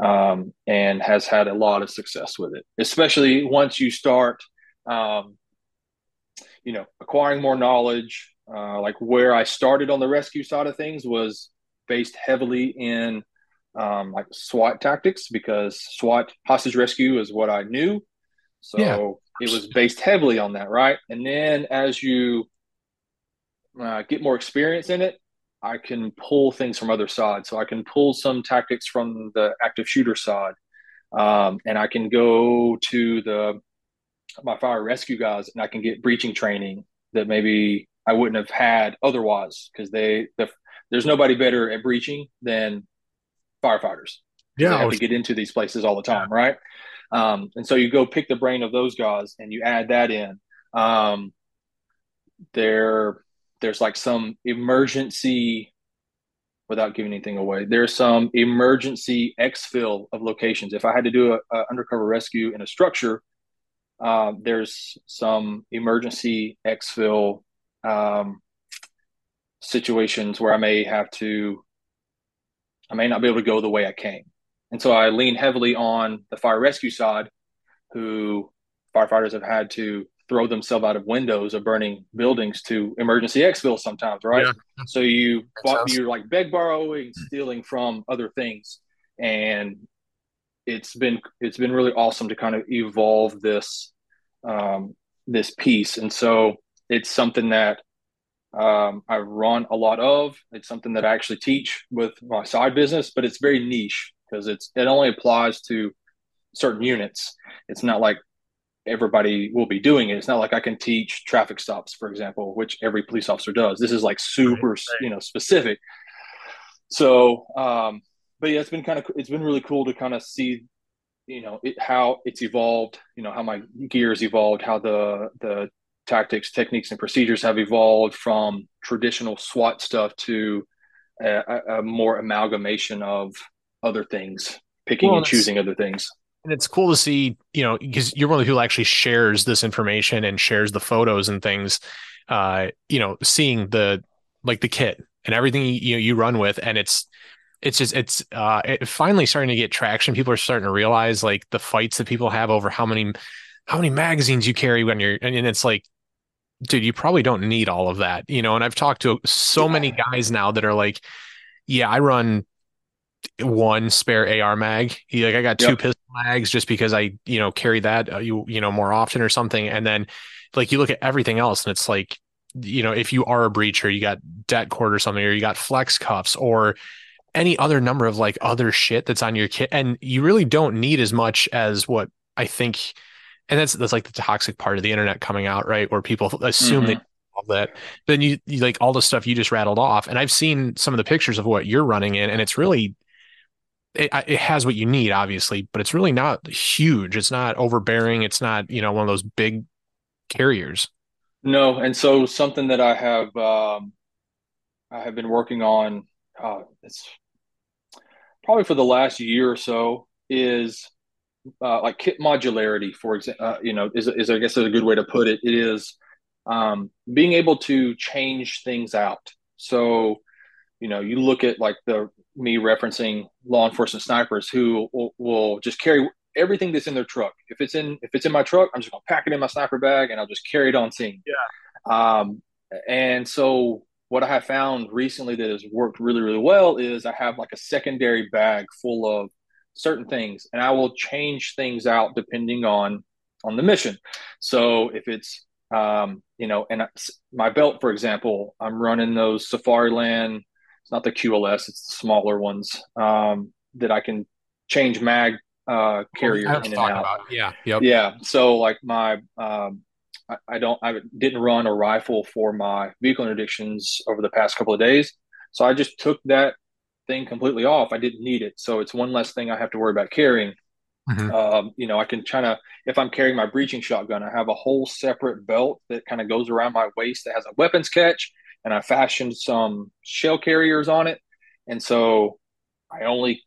Speaker 2: Um, and has had a lot of success with it, especially once you start um, you know, acquiring more knowledge. Uh, like where I started on the rescue side of things was based heavily in um, like SWAT tactics because SWAT hostage rescue is what I knew. So yeah. it was based heavily on that, right? And then as you uh, get more experience in it, I can pull things from other sides. So I can pull some tactics from the active shooter side, um, and I can go to the my fire rescue guys and I can get breaching training that maybe I wouldn't have had otherwise because they the, there's nobody better at breaching than firefighters. Yeah, they have to get into these places all the time, right? Um, and so you go pick the brain of those guys and you add that in. Um, there, there's like some emergency, without giving anything away. There's some emergency exfil of locations. If I had to do a, a undercover rescue in a structure, uh, there's some emergency exfil um, situations where I may have to, I may not be able to go the way I came. and so I lean heavily on the fire rescue side, who firefighters have had to throw themselves out of windows of burning buildings to emergency exfil sometimes, right? Yeah. So you you're like beg borrowing, stealing from other things, and it's been it's been really awesome to kind of evolve this um, this piece, and so it's something that um, I run a lot of. It's something that I actually teach with my side business, but it's very niche because it's it only applies to certain units. It's not like everybody will be doing it. It's not like I can teach traffic stops, for example, which every police officer does. This is like super, right, right. you know, specific. So, um, but yeah, it's been kind of it's been really cool to kind of see, you know, it, how it's evolved. You know, how my gears evolved, how the the tactics, techniques, and procedures have evolved from traditional SWAT stuff to a, a more amalgamation of other things, picking well, and choosing other things
Speaker 1: and it's cool to see, you know, because you're one of the people who actually shares this information and shares the photos and things. Uh, you know, seeing the like the kit and everything you you run with, and it's it's just it's uh it finally starting to get traction. People are starting to realize like the fights that people have over how many how many magazines you carry when you're and it's like dude you probably don't need all of that you know and i've talked to so many guys now that are like yeah i run one spare AR mag. Like I got two yep. pistol mags just because I you know carry that uh, you you know more often or something. And then like you look at everything else and it's like you know if you are a breacher, you got det cord or something, or you got flex cuffs or any other number of like other shit that's on your kit, and you really don't need as much as what I think. And that's that's like the toxic part of the internet coming out, right? Where people assume mm-hmm. they all that. Then you, you, like all the stuff you just rattled off, and I've seen some of the pictures of what you're running in, and it's really it, it has what you need, obviously, but it's really not huge. It's not overbearing. It's not, you know, one of those big carriers.
Speaker 2: No, and so something that I have um, I have been working on uh, it's probably for the last year or so is uh, like kit modularity. For example, uh, you know, is is I guess is a good way to put it. It is um, being able to change things out. So, you know, you look at like the me referencing law enforcement snipers who will, will, just carry everything that's in their truck. If it's in if it's in my truck, I'm just gonna pack it in my sniper bag and I'll just carry it on scene.
Speaker 1: Yeah.
Speaker 2: Um, and so what I have found recently that has worked really really well is I have like a secondary bag full of certain things, and I will change things out depending on on the mission. So if it's um, you know, and my belt, for example, I'm running those Safariland It's not the QLS, it's the smaller ones um, that I can change mag uh, carrier in and out. About,
Speaker 1: yeah, yep.
Speaker 2: yeah. So like my, um, I, I, don't, I didn't run a rifle for my vehicle interdictions over the past couple of days, so I just took that thing completely off. I didn't need it, so it's one less thing I have to worry about carrying. Mm-hmm. Um, you know, I can kind of, if I'm carrying my breaching shotgun, I have a whole separate belt that kind of goes around my waist that has a weapons catch and I fashioned some shell carriers on it. And so I only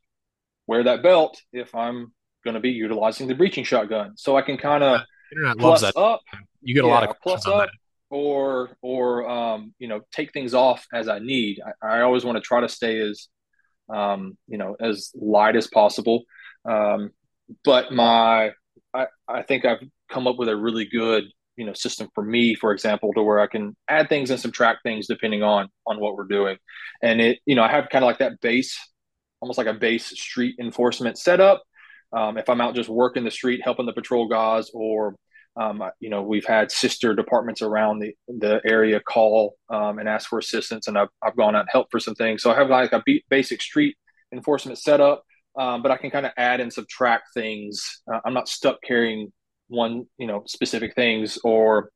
Speaker 2: wear that belt if I'm going to be utilizing the breaching shotgun. So I can kind of plus up.
Speaker 1: You get a yeah, lot of
Speaker 2: plus up or, or, um, you know, take things off as I need. I, I always want to try to stay as, um, you know, as light as possible. Um, but my, I, I think I've come up with a really good you know system for me for example to where i can add things and subtract things depending on on what we're doing and it you know i have kind of like that base almost like a base street enforcement setup um, if i'm out just working the street helping the patrol guys or um, you know we've had sister departments around the the area call um, and ask for assistance and I've, I've gone out and helped for some things so i have like a basic street enforcement setup um, but i can kind of add and subtract things uh, i'm not stuck carrying one you know specific things or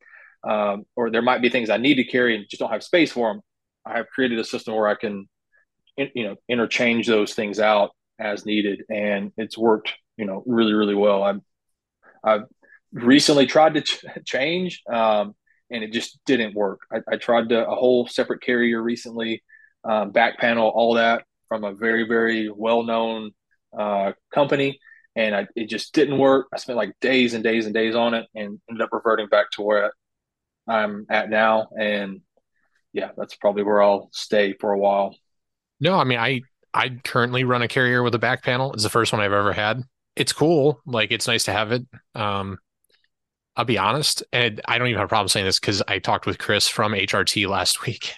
Speaker 2: um, or there might be things I need to carry and just don't have space for them. I have created a system where I can you know interchange those things out as needed, and it's worked you know really really well. I've I've recently tried to ch- change, um, and it just didn't work. I, I tried to, a whole separate carrier recently, um, back panel, all that from a very very well known uh, company and I, it just didn't work. I spent like days and days and days on it, and ended up reverting back to where I'm at now. And yeah, that's probably where I'll stay for a while.
Speaker 1: No, I mean, I I currently run a carrier with a back panel. It's the first one I've ever had. It's cool. Like it's nice to have it. Um, I'll be honest, and I don't even have a problem saying this because I talked with Chris from HRT last week.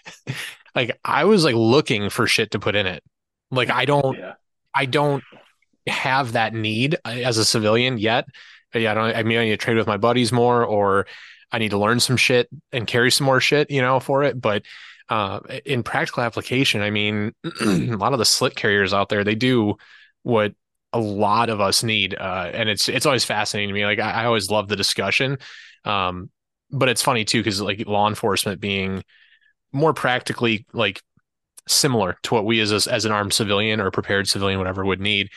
Speaker 1: like I was like looking for shit to put in it. Like I don't, yeah. I don't have that need uh, as a civilian yet. Yeah, I don't. I mean, I need to trade with my buddies more, or I need to learn some shit and carry some more shit, you know, for it. But uh, in practical application, I mean, a lot of the slick carriers out there, they do what a lot of us need, uh, and it's it's always fascinating to me. Like I, I always love the discussion, um, but it's funny too because like law enforcement being more practically like similar to what we as a, as an armed civilian or prepared civilian, whatever, would need.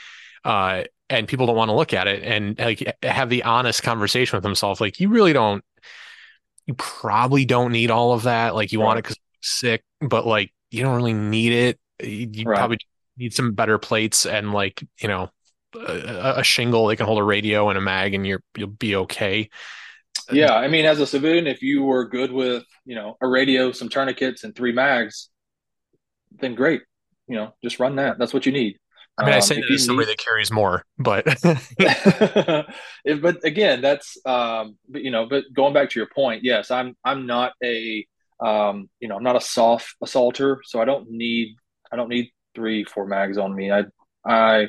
Speaker 1: Uh, and people don't want to look at it and like have the honest conversation with themselves. Like you really don't, you probably don't need all of that. Like you right. want it because sick, but like you don't really need it. You right. probably need some better plates and like you know a, a, shingle they can hold a radio and a mag, and you're you'll be okay.
Speaker 2: Yeah, I mean, as a civilian, if you were good with you know a radio, some tourniquets, and three mags, then great. You know, just run that. That's what you need.
Speaker 1: I mean, um, I say that as somebody need... that carries more, but
Speaker 2: if, but again, that's um, but you know, but going back to your point, yes, I'm I'm not a um, you know, I'm not a SOF assaulter, so I don't need I don't need three, four mags on me. I I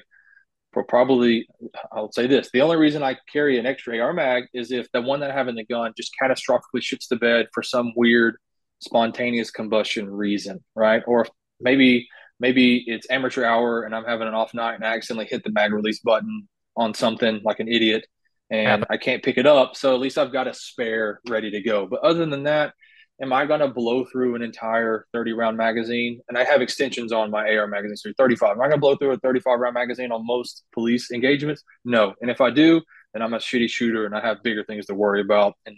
Speaker 2: for probably I'll say this: the only reason I carry an extra AR mag is if the one that I have in the gun just catastrophically shoots the bed for some weird spontaneous combustion reason, right? Or maybe maybe it's amateur hour and I'm having an off night and I accidentally hit the mag release button on something like an idiot and. I can't pick it up. So at least I've got a spare ready to go. But other than that, am I going to blow through an entire 30 round magazine? And I have extensions on my AR magazine, so 35. Am I going to blow through a 35 round magazine on most police engagements? No. And if I do, then I'm a shitty shooter and I have bigger things to worry about. And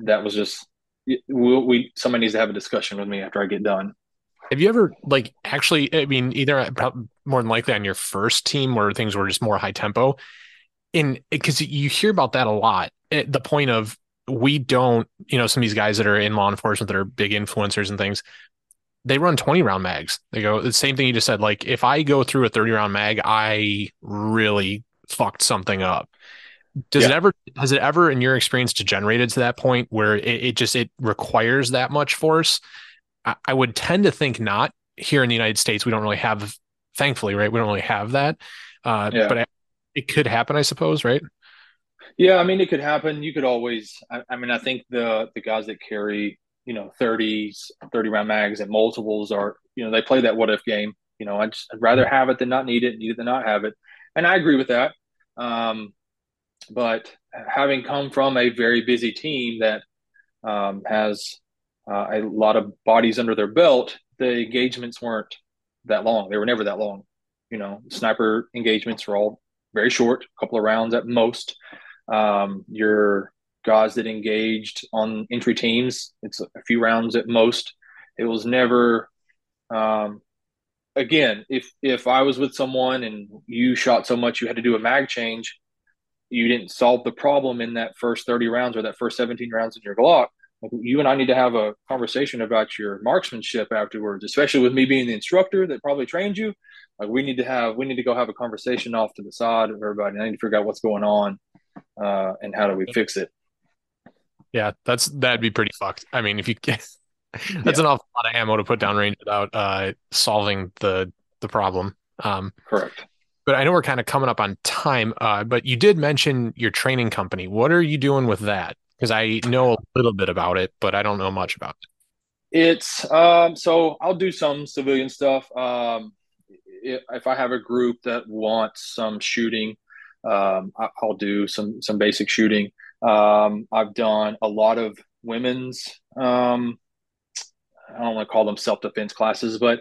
Speaker 2: that was just, we, we somebody needs to have a discussion with me after I get done.
Speaker 1: Have you ever like actually? I mean, either more than likely on your first team where things were just more high tempo, in because you hear about that a lot. At the point of we don't, you know, some of these guys that are in law enforcement that are big influencers and things, they run 20 round mags. They go the same thing you just said. Like if I go through a 30 round mag, I really fucked something up. Does yeah. it ever has it ever in your experience degenerated to that point where it, it just it requires that much force? I, I, would tend to think not. Here in the United States, we don't really have thankfully, right? We don't really have that. Uh, yeah. but I, it could happen, I suppose, right?
Speaker 2: Yeah, I mean, it could happen. You could always. I, I, mean, I think the the guys that carry you know 30s, 30 round mags and multiples are you know they play that what if game. You know, I'd, just, I'd rather have it than not need it, need it than not have it, and I agree with that. Um, but having come from a very busy team that um, has uh, a lot of bodies under their belt, the engagements weren't that long. They were never that long. You know, sniper engagements were all very short, a couple of rounds at most um, your guys that engaged on entry teams. It's a few rounds at most. It was never. Um, again, if if I was with someone and you shot so much you had to do a mag change, you didn't solve the problem in that first thirty rounds or that first seventeen rounds in your Glock. You and I need to have a conversation about your marksmanship afterwards, especially with me being the instructor that probably trained you. Like we need to have, we need to go have a conversation off to the side of everybody. I need to figure out what's going on uh, and how do we fix it?
Speaker 1: Yeah, that's that'd be pretty fucked. I mean, if you that's yeah. an awful lot of ammo to put down range without uh, solving the the problem. Um,
Speaker 2: Correct.
Speaker 1: But I know we're kind of coming up on time. Uh, but you did mention your training company. What are you doing with that? Because I know a little bit about it, but I don't know much about it.
Speaker 2: It's um, so I'll do some civilian stuff. Um, if I have a group that wants some shooting, um, I'll do some some basic shooting. Um, I've done a lot of women's. Um, I don't want to call them self defense classes, but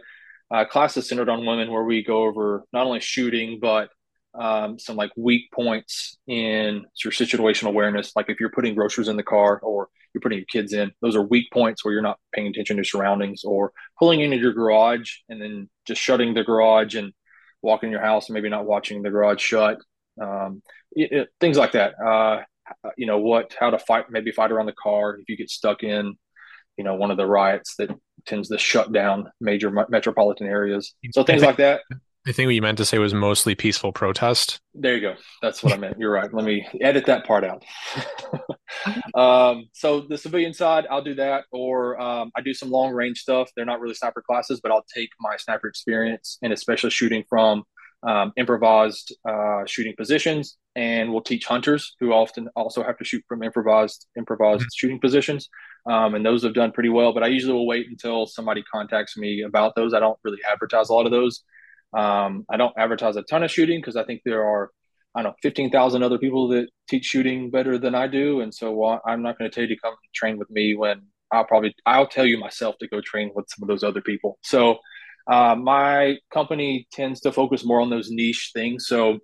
Speaker 2: uh, classes centered on women where we go over not only shooting but um, some like weak points in your situational awareness. Like if you're putting groceries in the car or you're putting your kids in, those are weak points where you're not paying attention to surroundings or pulling into your garage and then just shutting the garage and walking your house and maybe not watching the garage shut um, it, it, things like that. Uh, you know what, how to fight, maybe fight around the car if you get stuck in, you know, one of the riots that tends to shut down major metropolitan areas. So things like that.
Speaker 1: I think what you meant to say was mostly peaceful protest.
Speaker 2: There you go. That's what I meant. You're right. Let me edit that part out. um, so the civilian side, I'll do that, or um, I do some long range stuff. They're not really sniper classes, but I'll take my sniper experience and especially shooting from um, improvised uh, shooting positions, and we'll teach hunters who often also have to shoot from improvised improvised mm-hmm. shooting positions. Um, and those have done pretty well. But I usually will wait until somebody contacts me about those. I don't really advertise a lot of those. Um, I don't advertise a ton of shooting because I think there are, I don't know, 15,000 other people that teach shooting better than I do. And so uh, I'm not going to tell you to come train with me when I'll probably, I'll tell you myself to go train with some of those other people. So uh, my company tends to focus more on those niche things. So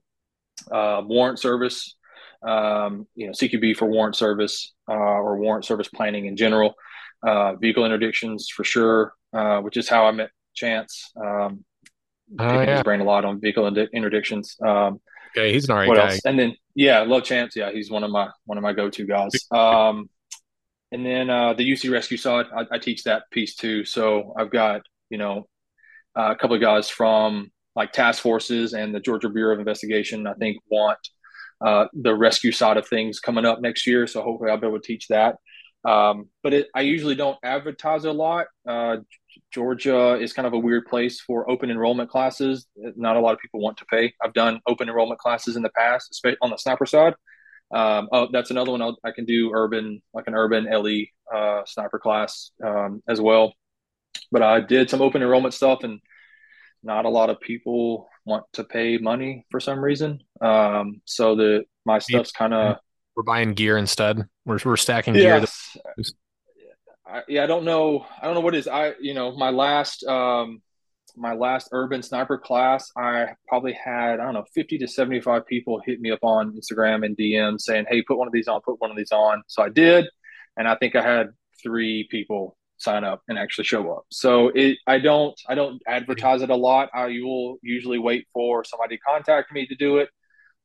Speaker 2: uh, warrant service, um, you know, CQB for warrant service uh, or warrant service planning in general, uh, vehicle interdictions for sure, uh, which is how I met Chance. Um, oh, yeah. his brain a lot on vehicle interdictions. Um,
Speaker 1: okay, he's an alright guy. Else?
Speaker 2: And then yeah, love Chance. Yeah, he's one of my one of my go to guys. Um, and then uh, the UC rescue side, I, I, teach that piece too. So I've got you know uh, a couple of guys from like task forces and the Georgia Bureau of Investigation. I think want uh, the rescue side of things coming up next year. So hopefully I'll be able to teach that. Um, but it, I usually don't advertise a lot. Uh, Georgia is kind of a weird place for open enrollment classes. Not a lot of people want to pay. I've done open enrollment classes in the past, especially on the sniper side. Um, oh, that's another one I'll, i can do urban, like an urban LE uh, sniper class um, as well. But I did some open enrollment stuff, and not a lot of people want to pay money for some reason. Um, so the my stuff's kind of
Speaker 1: we're buying gear instead. We're we're stacking gear.
Speaker 2: I, yeah, I don't know. I don't know what is. I you know my last um my last urban sniper class, I probably had I don't know fifty to seventy five people hit me up on Instagram and DM saying, "Hey, put one of these on. Put one of these on." So I did, and I think I had three people sign up and actually show up. So it, I don't, I don't advertise it a lot. I will usually wait for somebody to contact me to do it,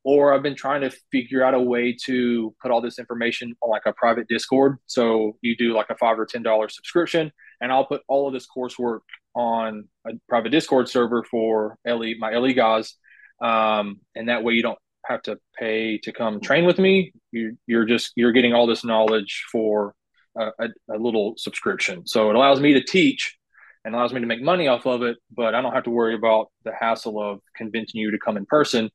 Speaker 2: or I've been trying to figure out a way to put all this information on like a private Discord. So you do like a five or ten dollar subscription, and I'll put all of this coursework on a private Discord server for LE my LE guys, um, and that way you don't have to pay to come train with me. You, you're just you're getting all this knowledge for a, a, little subscription. So it allows me to teach and allows me to make money off of it, but I don't have to worry about the hassle of convincing you to come in person.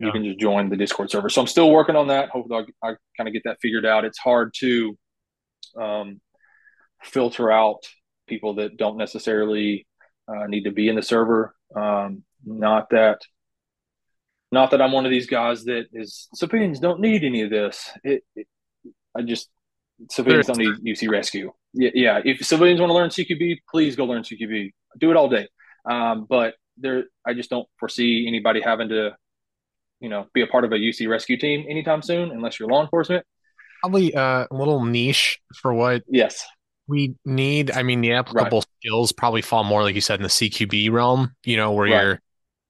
Speaker 2: You can just join the Discord server. So I'm still working on that. Hopefully, I, I kind of get that figured out. It's hard to um, filter out people that don't necessarily uh, need to be in the server. Um, not that, not that I'm one of these guys that is civilians don't need any of this. It, it I just civilians don't need UC rescue. Yeah, yeah. If civilians want to learn CQB, please go learn CQB. Do it all day. Um, but there, I just don't foresee anybody having to, you know, be a part of a UC rescue team anytime soon, unless you're law enforcement.
Speaker 1: Probably uh, a little niche for what.
Speaker 2: Yes.
Speaker 1: We need. I mean, the applicable right. skills probably fall more, like you said, in the CQB realm. You know, where right. you're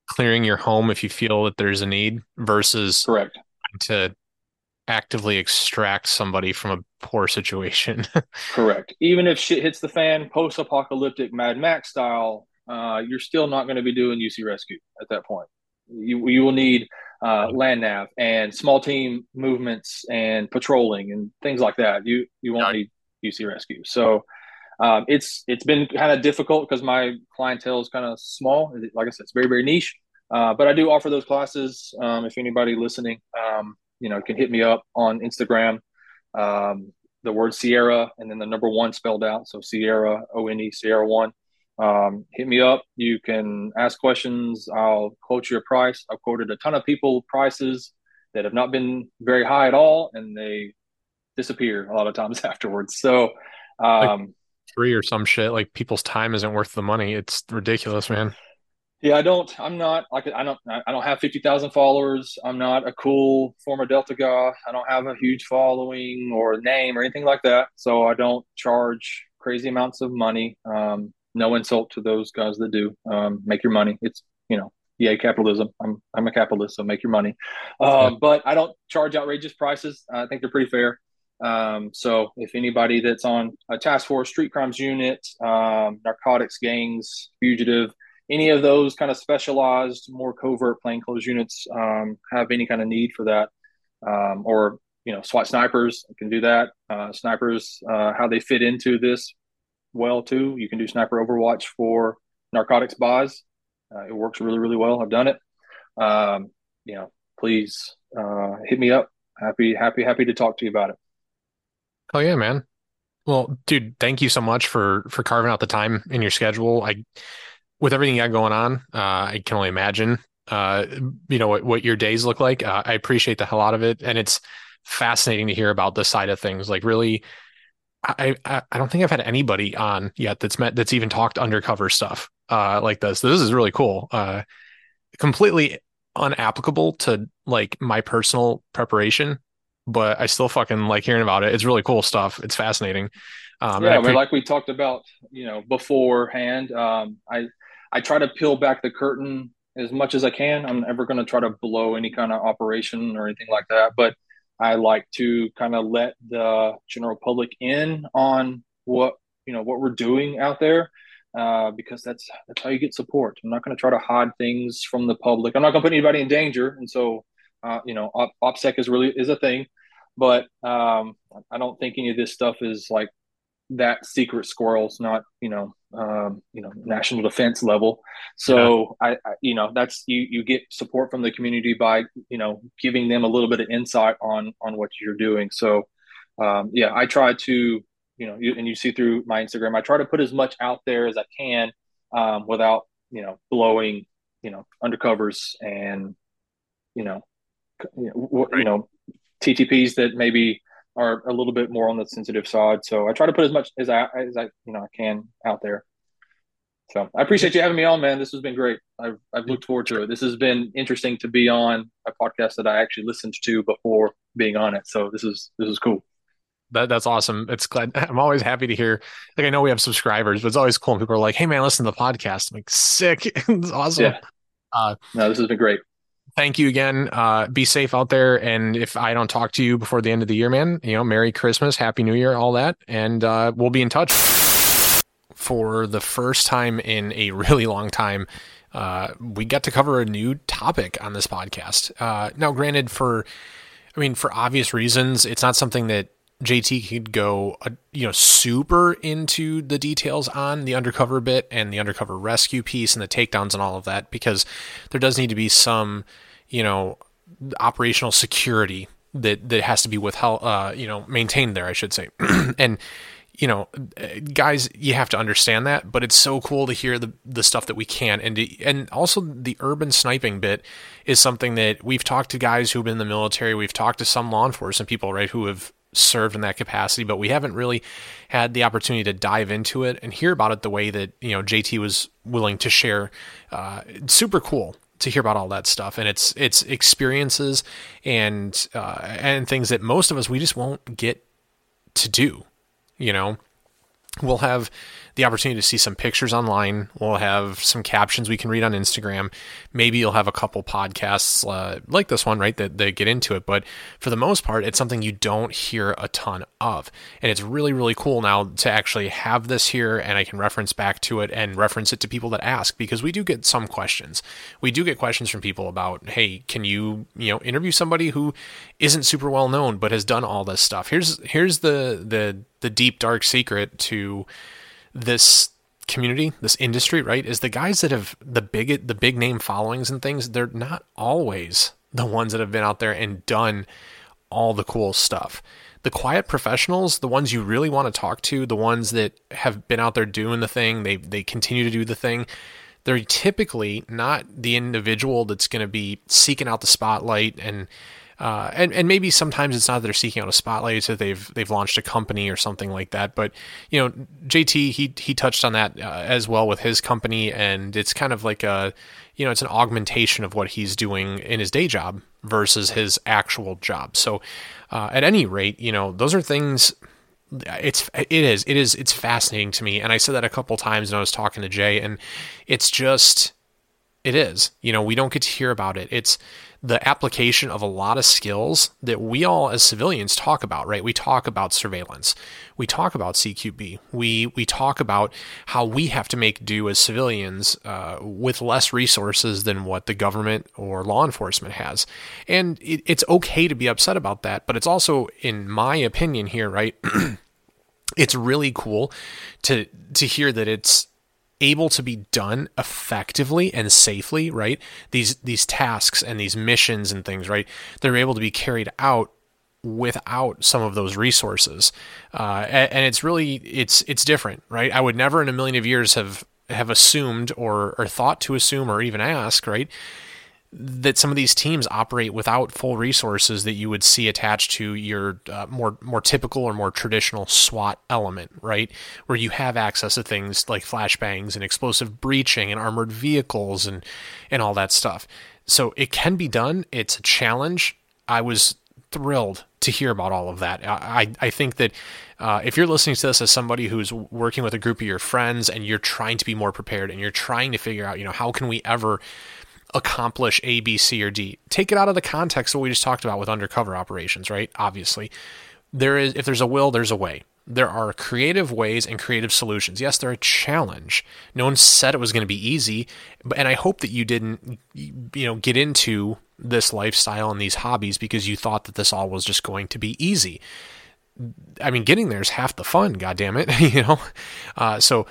Speaker 1: clearing your home if you feel that there's a need, versus
Speaker 2: correct
Speaker 1: to actively extract somebody from a poor situation.
Speaker 2: Correct. Even if shit hits the fan, post-apocalyptic Mad Max style, uh, you're still not going to be doing UC rescue at that point. You you will need uh, land nav and small team movements and patrolling and things like that. You you won't need UC rescue. So. Um, it's it's been kind of difficult because my clientele is kind of small. Like I said, it's very very niche. Uh, but I do offer those classes. Um, if anybody listening um, you know, can hit me up on Instagram. Um, the word Sierra and then the number one spelled out. So Sierra, O N E, Sierra one. Um, hit me up. You can ask questions. I'll quote you a price. I've quoted a ton of people prices that have not been very high at all, and they disappear a lot of times afterwards. So, um, like
Speaker 1: free or some shit. Like people's time isn't worth the money. It's ridiculous, man.
Speaker 2: Yeah, I don't. I'm not like I don't. I don't have fifty thousand followers. I'm not a cool former Delta guy. I don't have a huge following or name or anything like that. So I don't charge crazy amounts of money. Um, no insult to those guys that do. Um, make your money. It's you know, yeah, capitalism. I'm I'm a capitalist, so make your money. Um, but I don't charge outrageous prices. I think they're pretty fair. Um, so if anybody that's on a task force, street crimes unit, um, narcotics gangs, fugitive any of those kind of specialized, more covert plainclothes units um, have any kind of need for that, um, or you know, SWAT snipers can do that. Uh, snipers, uh, how they fit into this well too. You can do sniper Overwatch for narcotics buys. Uh, it works really, really well. I've done it. Um, you know, please uh, hit me up. Happy, happy, happy to talk to you about it.
Speaker 1: Oh yeah, man. Well, dude, thank you so much for for carving out the time in your schedule. I, with everything you got going on, uh, I can only imagine, uh, you know, what, what your days look like. Uh, I appreciate the hell out of it, and it's fascinating to hear about this side of things. Like, really, I, I, I don't think I've had anybody on yet that's met that's even talked undercover stuff uh, like this. This is really cool. Uh, completely unapplicable to like my personal preparation, but I still fucking like hearing about it. It's really cool stuff. It's fascinating.
Speaker 2: Um, yeah, I mean, like we talked about, you know, beforehand. Um, I I try to peel back the curtain as much as I can. I'm never going to try to blow any kind of operation or anything like that, but I like to kind of let the general public in on what you know what we're doing out there uh, because that's that's how you get support. I'm not going to try to hide things from the public. I'm not going to put anybody in danger, and so uh, you know, op- OPSEC is really is a thing, but um, I don't think any of this stuff is like that secret squirrel's not you know um, you know national defense level so yeah. I, I, you know that's you you get support from the community by you know giving them a little bit of insight on on what you're doing so um, yeah i try to you know you, and you see through my instagram i try to put as much out there as i can um, without you know blowing you know undercovers and you know you know, right. you know ttps that maybe are a little bit more on the sensitive side. So I try to put as much as I as I you know I can out there. So I appreciate you having me on, man. This has been great. I've I've looked forward to it. This has been interesting to be on a podcast that I actually listened to before being on it. So this is this is cool.
Speaker 1: That that's awesome. It's glad I'm always happy to hear. Like I know we have subscribers, but it's always cool when people are like, "Hey man, listen to the podcast." I'm like, sick. it's awesome. Yeah.
Speaker 2: Uh, no, this has been great
Speaker 1: thank you again. Uh, be safe out there. And if I don't talk to you before the end of the year, man, you know, Merry Christmas, Happy New Year, all that. And uh, we'll be in touch. For the first time in a really long time, uh, we got to cover a new topic on this podcast. Uh, now, granted, for I mean, for obvious reasons, it's not something that JT could go, uh, you know, super into the details on the undercover bit and the undercover rescue piece and the takedowns and all of that because there does need to be some you know, operational security that that has to be with how uh, you know maintained there, I should say, and you know, guys, you have to understand that, but it's so cool to hear the the stuff that we can, and to, and also the urban sniping bit is something that we've talked to guys who've been in the military, we've talked to some law enforcement people, right, who have served in that capacity, but we haven't really had the opportunity to dive into it and hear about it the way that you know JT was willing to share. Uh, super cool, to hear about all that stuff. And it's it's experiences and uh, and things that most of us we just won't get to do you know? We'll have the opportunity to see some pictures online. We'll have some captions we can read on Instagram. Maybe you'll have a couple podcasts uh, like this one, right, that, that get into it. But for the most part, it's something you don't hear a ton of. And it's really, really cool now to actually have this here and I can reference back to it and reference it to people that ask because we do get some questions. We do get questions from people about, hey, can you, you know, interview somebody who isn't super well known but has done all this stuff? Here's here's the the the deep dark secret to this community, this industry, right, is the guys that have the big the big name followings and things, they're not always the ones that have been out there and done all the cool stuff. The quiet professionals, the ones you really want to talk to, the ones that have been out there doing the thing, they they continue to do the thing. They're typically not the individual that's going to be seeking out the spotlight and uh, and and maybe sometimes it's not that they're seeking out a spotlight, it's that they've they've launched a company or something like that. But you know, JT he he touched on that uh, as well with his company, and it's kind of like a you know it's an augmentation of what he's doing in his day job versus his actual job. So uh, at any rate, you know those are things. It's it is it is it's fascinating to me, and I said that a couple times when I was talking to Jay, and it's just It is. You know, we don't get to hear about it. It's the application of a lot of skills that we all as civilians talk about, right? We talk about surveillance. We talk about CQB. We we talk about how we have to make do as civilians uh, with less resources than what the government or law enforcement has. And it, it's okay to be upset about that, but it's also, in my opinion, here, right? it's really cool to to hear that it's able to be done effectively and safely, right? These these tasks and these missions and things, right? They're able to be carried out without some of those resources, uh, and, and, it's really it's it's different, right? I would never in a million of years have have assumed or or thought to assume or even ask, right? That some of these teams operate without full resources that you would see attached to your uh, more more typical or more traditional SWAT element, right? Where you have access to things like flashbangs and explosive breaching and armored vehicles and and all that stuff. So it can be done. It's a challenge. I was thrilled to hear about all of that. I I think that uh, if you're listening to this as somebody who's working with a group of your friends and you're trying to be more prepared and you're trying to figure out, you know, how can we ever accomplish A, B, C, or D. Take it out of the context of what we just talked about with undercover operations, right? Obviously, there is if there's a will, there's a way. There are creative ways and creative solutions. Yes, they're a challenge. No one said it was going to be easy, and I hope that you didn't, you know, get into this lifestyle and these hobbies because you thought that this all was just going to be easy. I mean, getting there is half the fun. God damn it, you know. Uh, so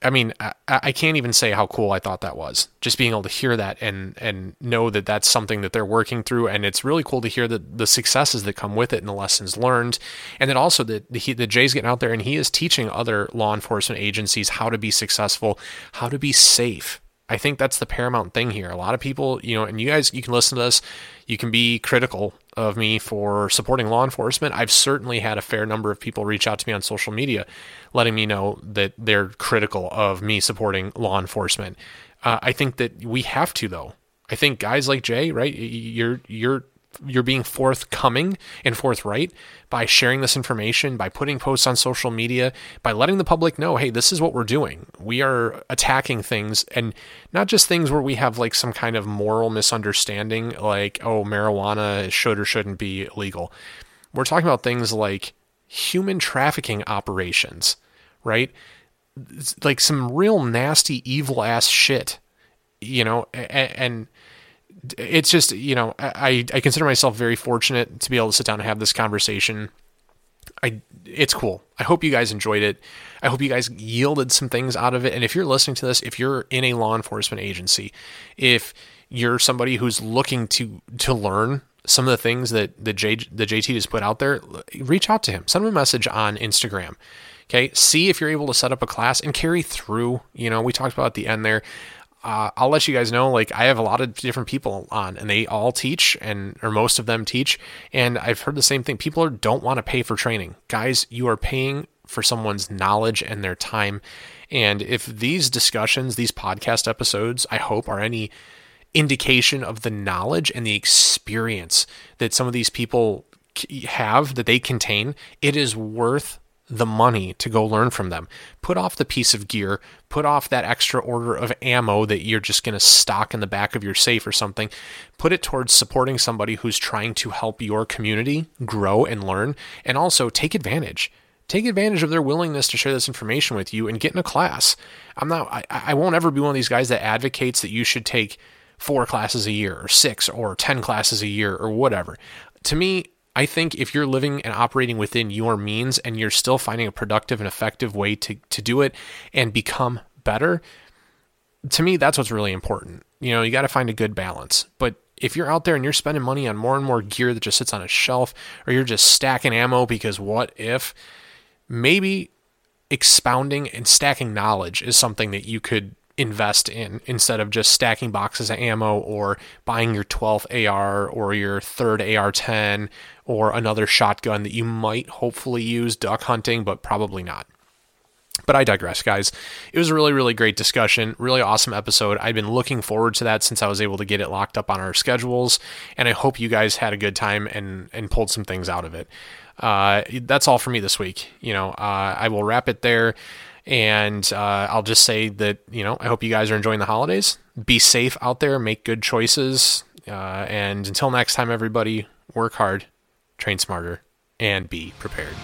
Speaker 1: I mean, I, I, can't even say how cool I thought that was. Just being able to hear that and and know that that's something that they're working through, and it's really cool to hear the the successes that come with it and the lessons learned, and then also that the, the Jay's getting out there and he is teaching other law enforcement agencies how to be successful, how to be safe, I think that's the paramount thing here. A lot of people, you know, and you guys, you can listen to this, you can be critical of me for supporting law enforcement. I've certainly had a fair number of people reach out to me on social media letting me know that they're critical of me supporting law enforcement. Uh, I think that we have to, though. I think guys like Jay, right? You're you're you're being forthcoming and forthright by sharing this information, by putting posts on social media, by letting the public know, hey, this is what we're doing. We are attacking things and not just things where we have like some kind of moral misunderstanding, like, oh, marijuana should or shouldn't be legal. We're talking about things like human trafficking operations, right? It's like some real nasty, evil ass shit, you know, and, and it's just you know I I consider myself very fortunate to be able to sit down and have this conversation. I it's cool. I hope you guys enjoyed it. I hope you guys yielded some things out of it. And if you're listening to this, if you're in a law enforcement agency, if you're somebody who's looking to to learn some of the things that the J, the JT has put out there, reach out to him. Send him a message on Instagram. Okay, see if you're able to set up a class and carry through. You know, we talked about at the end there uh, I'll let you guys know. Like I have a lot of different people on, and they all teach, and or most of them teach. And I've heard the same thing. People are, don't want to pay for training, guys. You are paying for someone's knowledge and their time. And if these discussions, these podcast episodes, I hope are any indication of the knowledge and the experience that some of these people have that they contain, it is worth the money to go learn from them. Put off the piece of gear, put off that extra order of ammo that you're just going to stock in the back of your safe or something. Put it towards supporting somebody who's trying to help your community grow and learn, and also take advantage. Take advantage of their willingness to share this information with you and get in a class. I'm not, I, I won't ever be one of these guys that advocates that you should take four classes a year or six or 10 classes a year or whatever. To me, I think if you're living and operating within your means and you're still finding a productive and effective way to, to do it and become better, to me, that's what's really important. You know, you got to find a good balance. But if you're out there and you're spending money on more and more gear that just sits on a shelf, or you're just stacking ammo because what if, maybe expounding and stacking knowledge is something that you could invest in instead of just stacking boxes of ammo or buying your 12th AR or your third AR 10 or another shotgun that you might hopefully use duck hunting, but probably not. But I digress, guys. It was a really, really great discussion. Really awesome episode. I've been looking forward to that since I was able to get it locked up on our schedules, and I hope you guys had a good time and and pulled some things out of it. Uh, that's all for me this week. You know, uh, I will wrap it there. And uh, I'll just say that, you know, I hope you guys are enjoying the holidays. be safe out there, make good choices. Uh, and until next time, everybody, work hard, train smarter, and be prepared.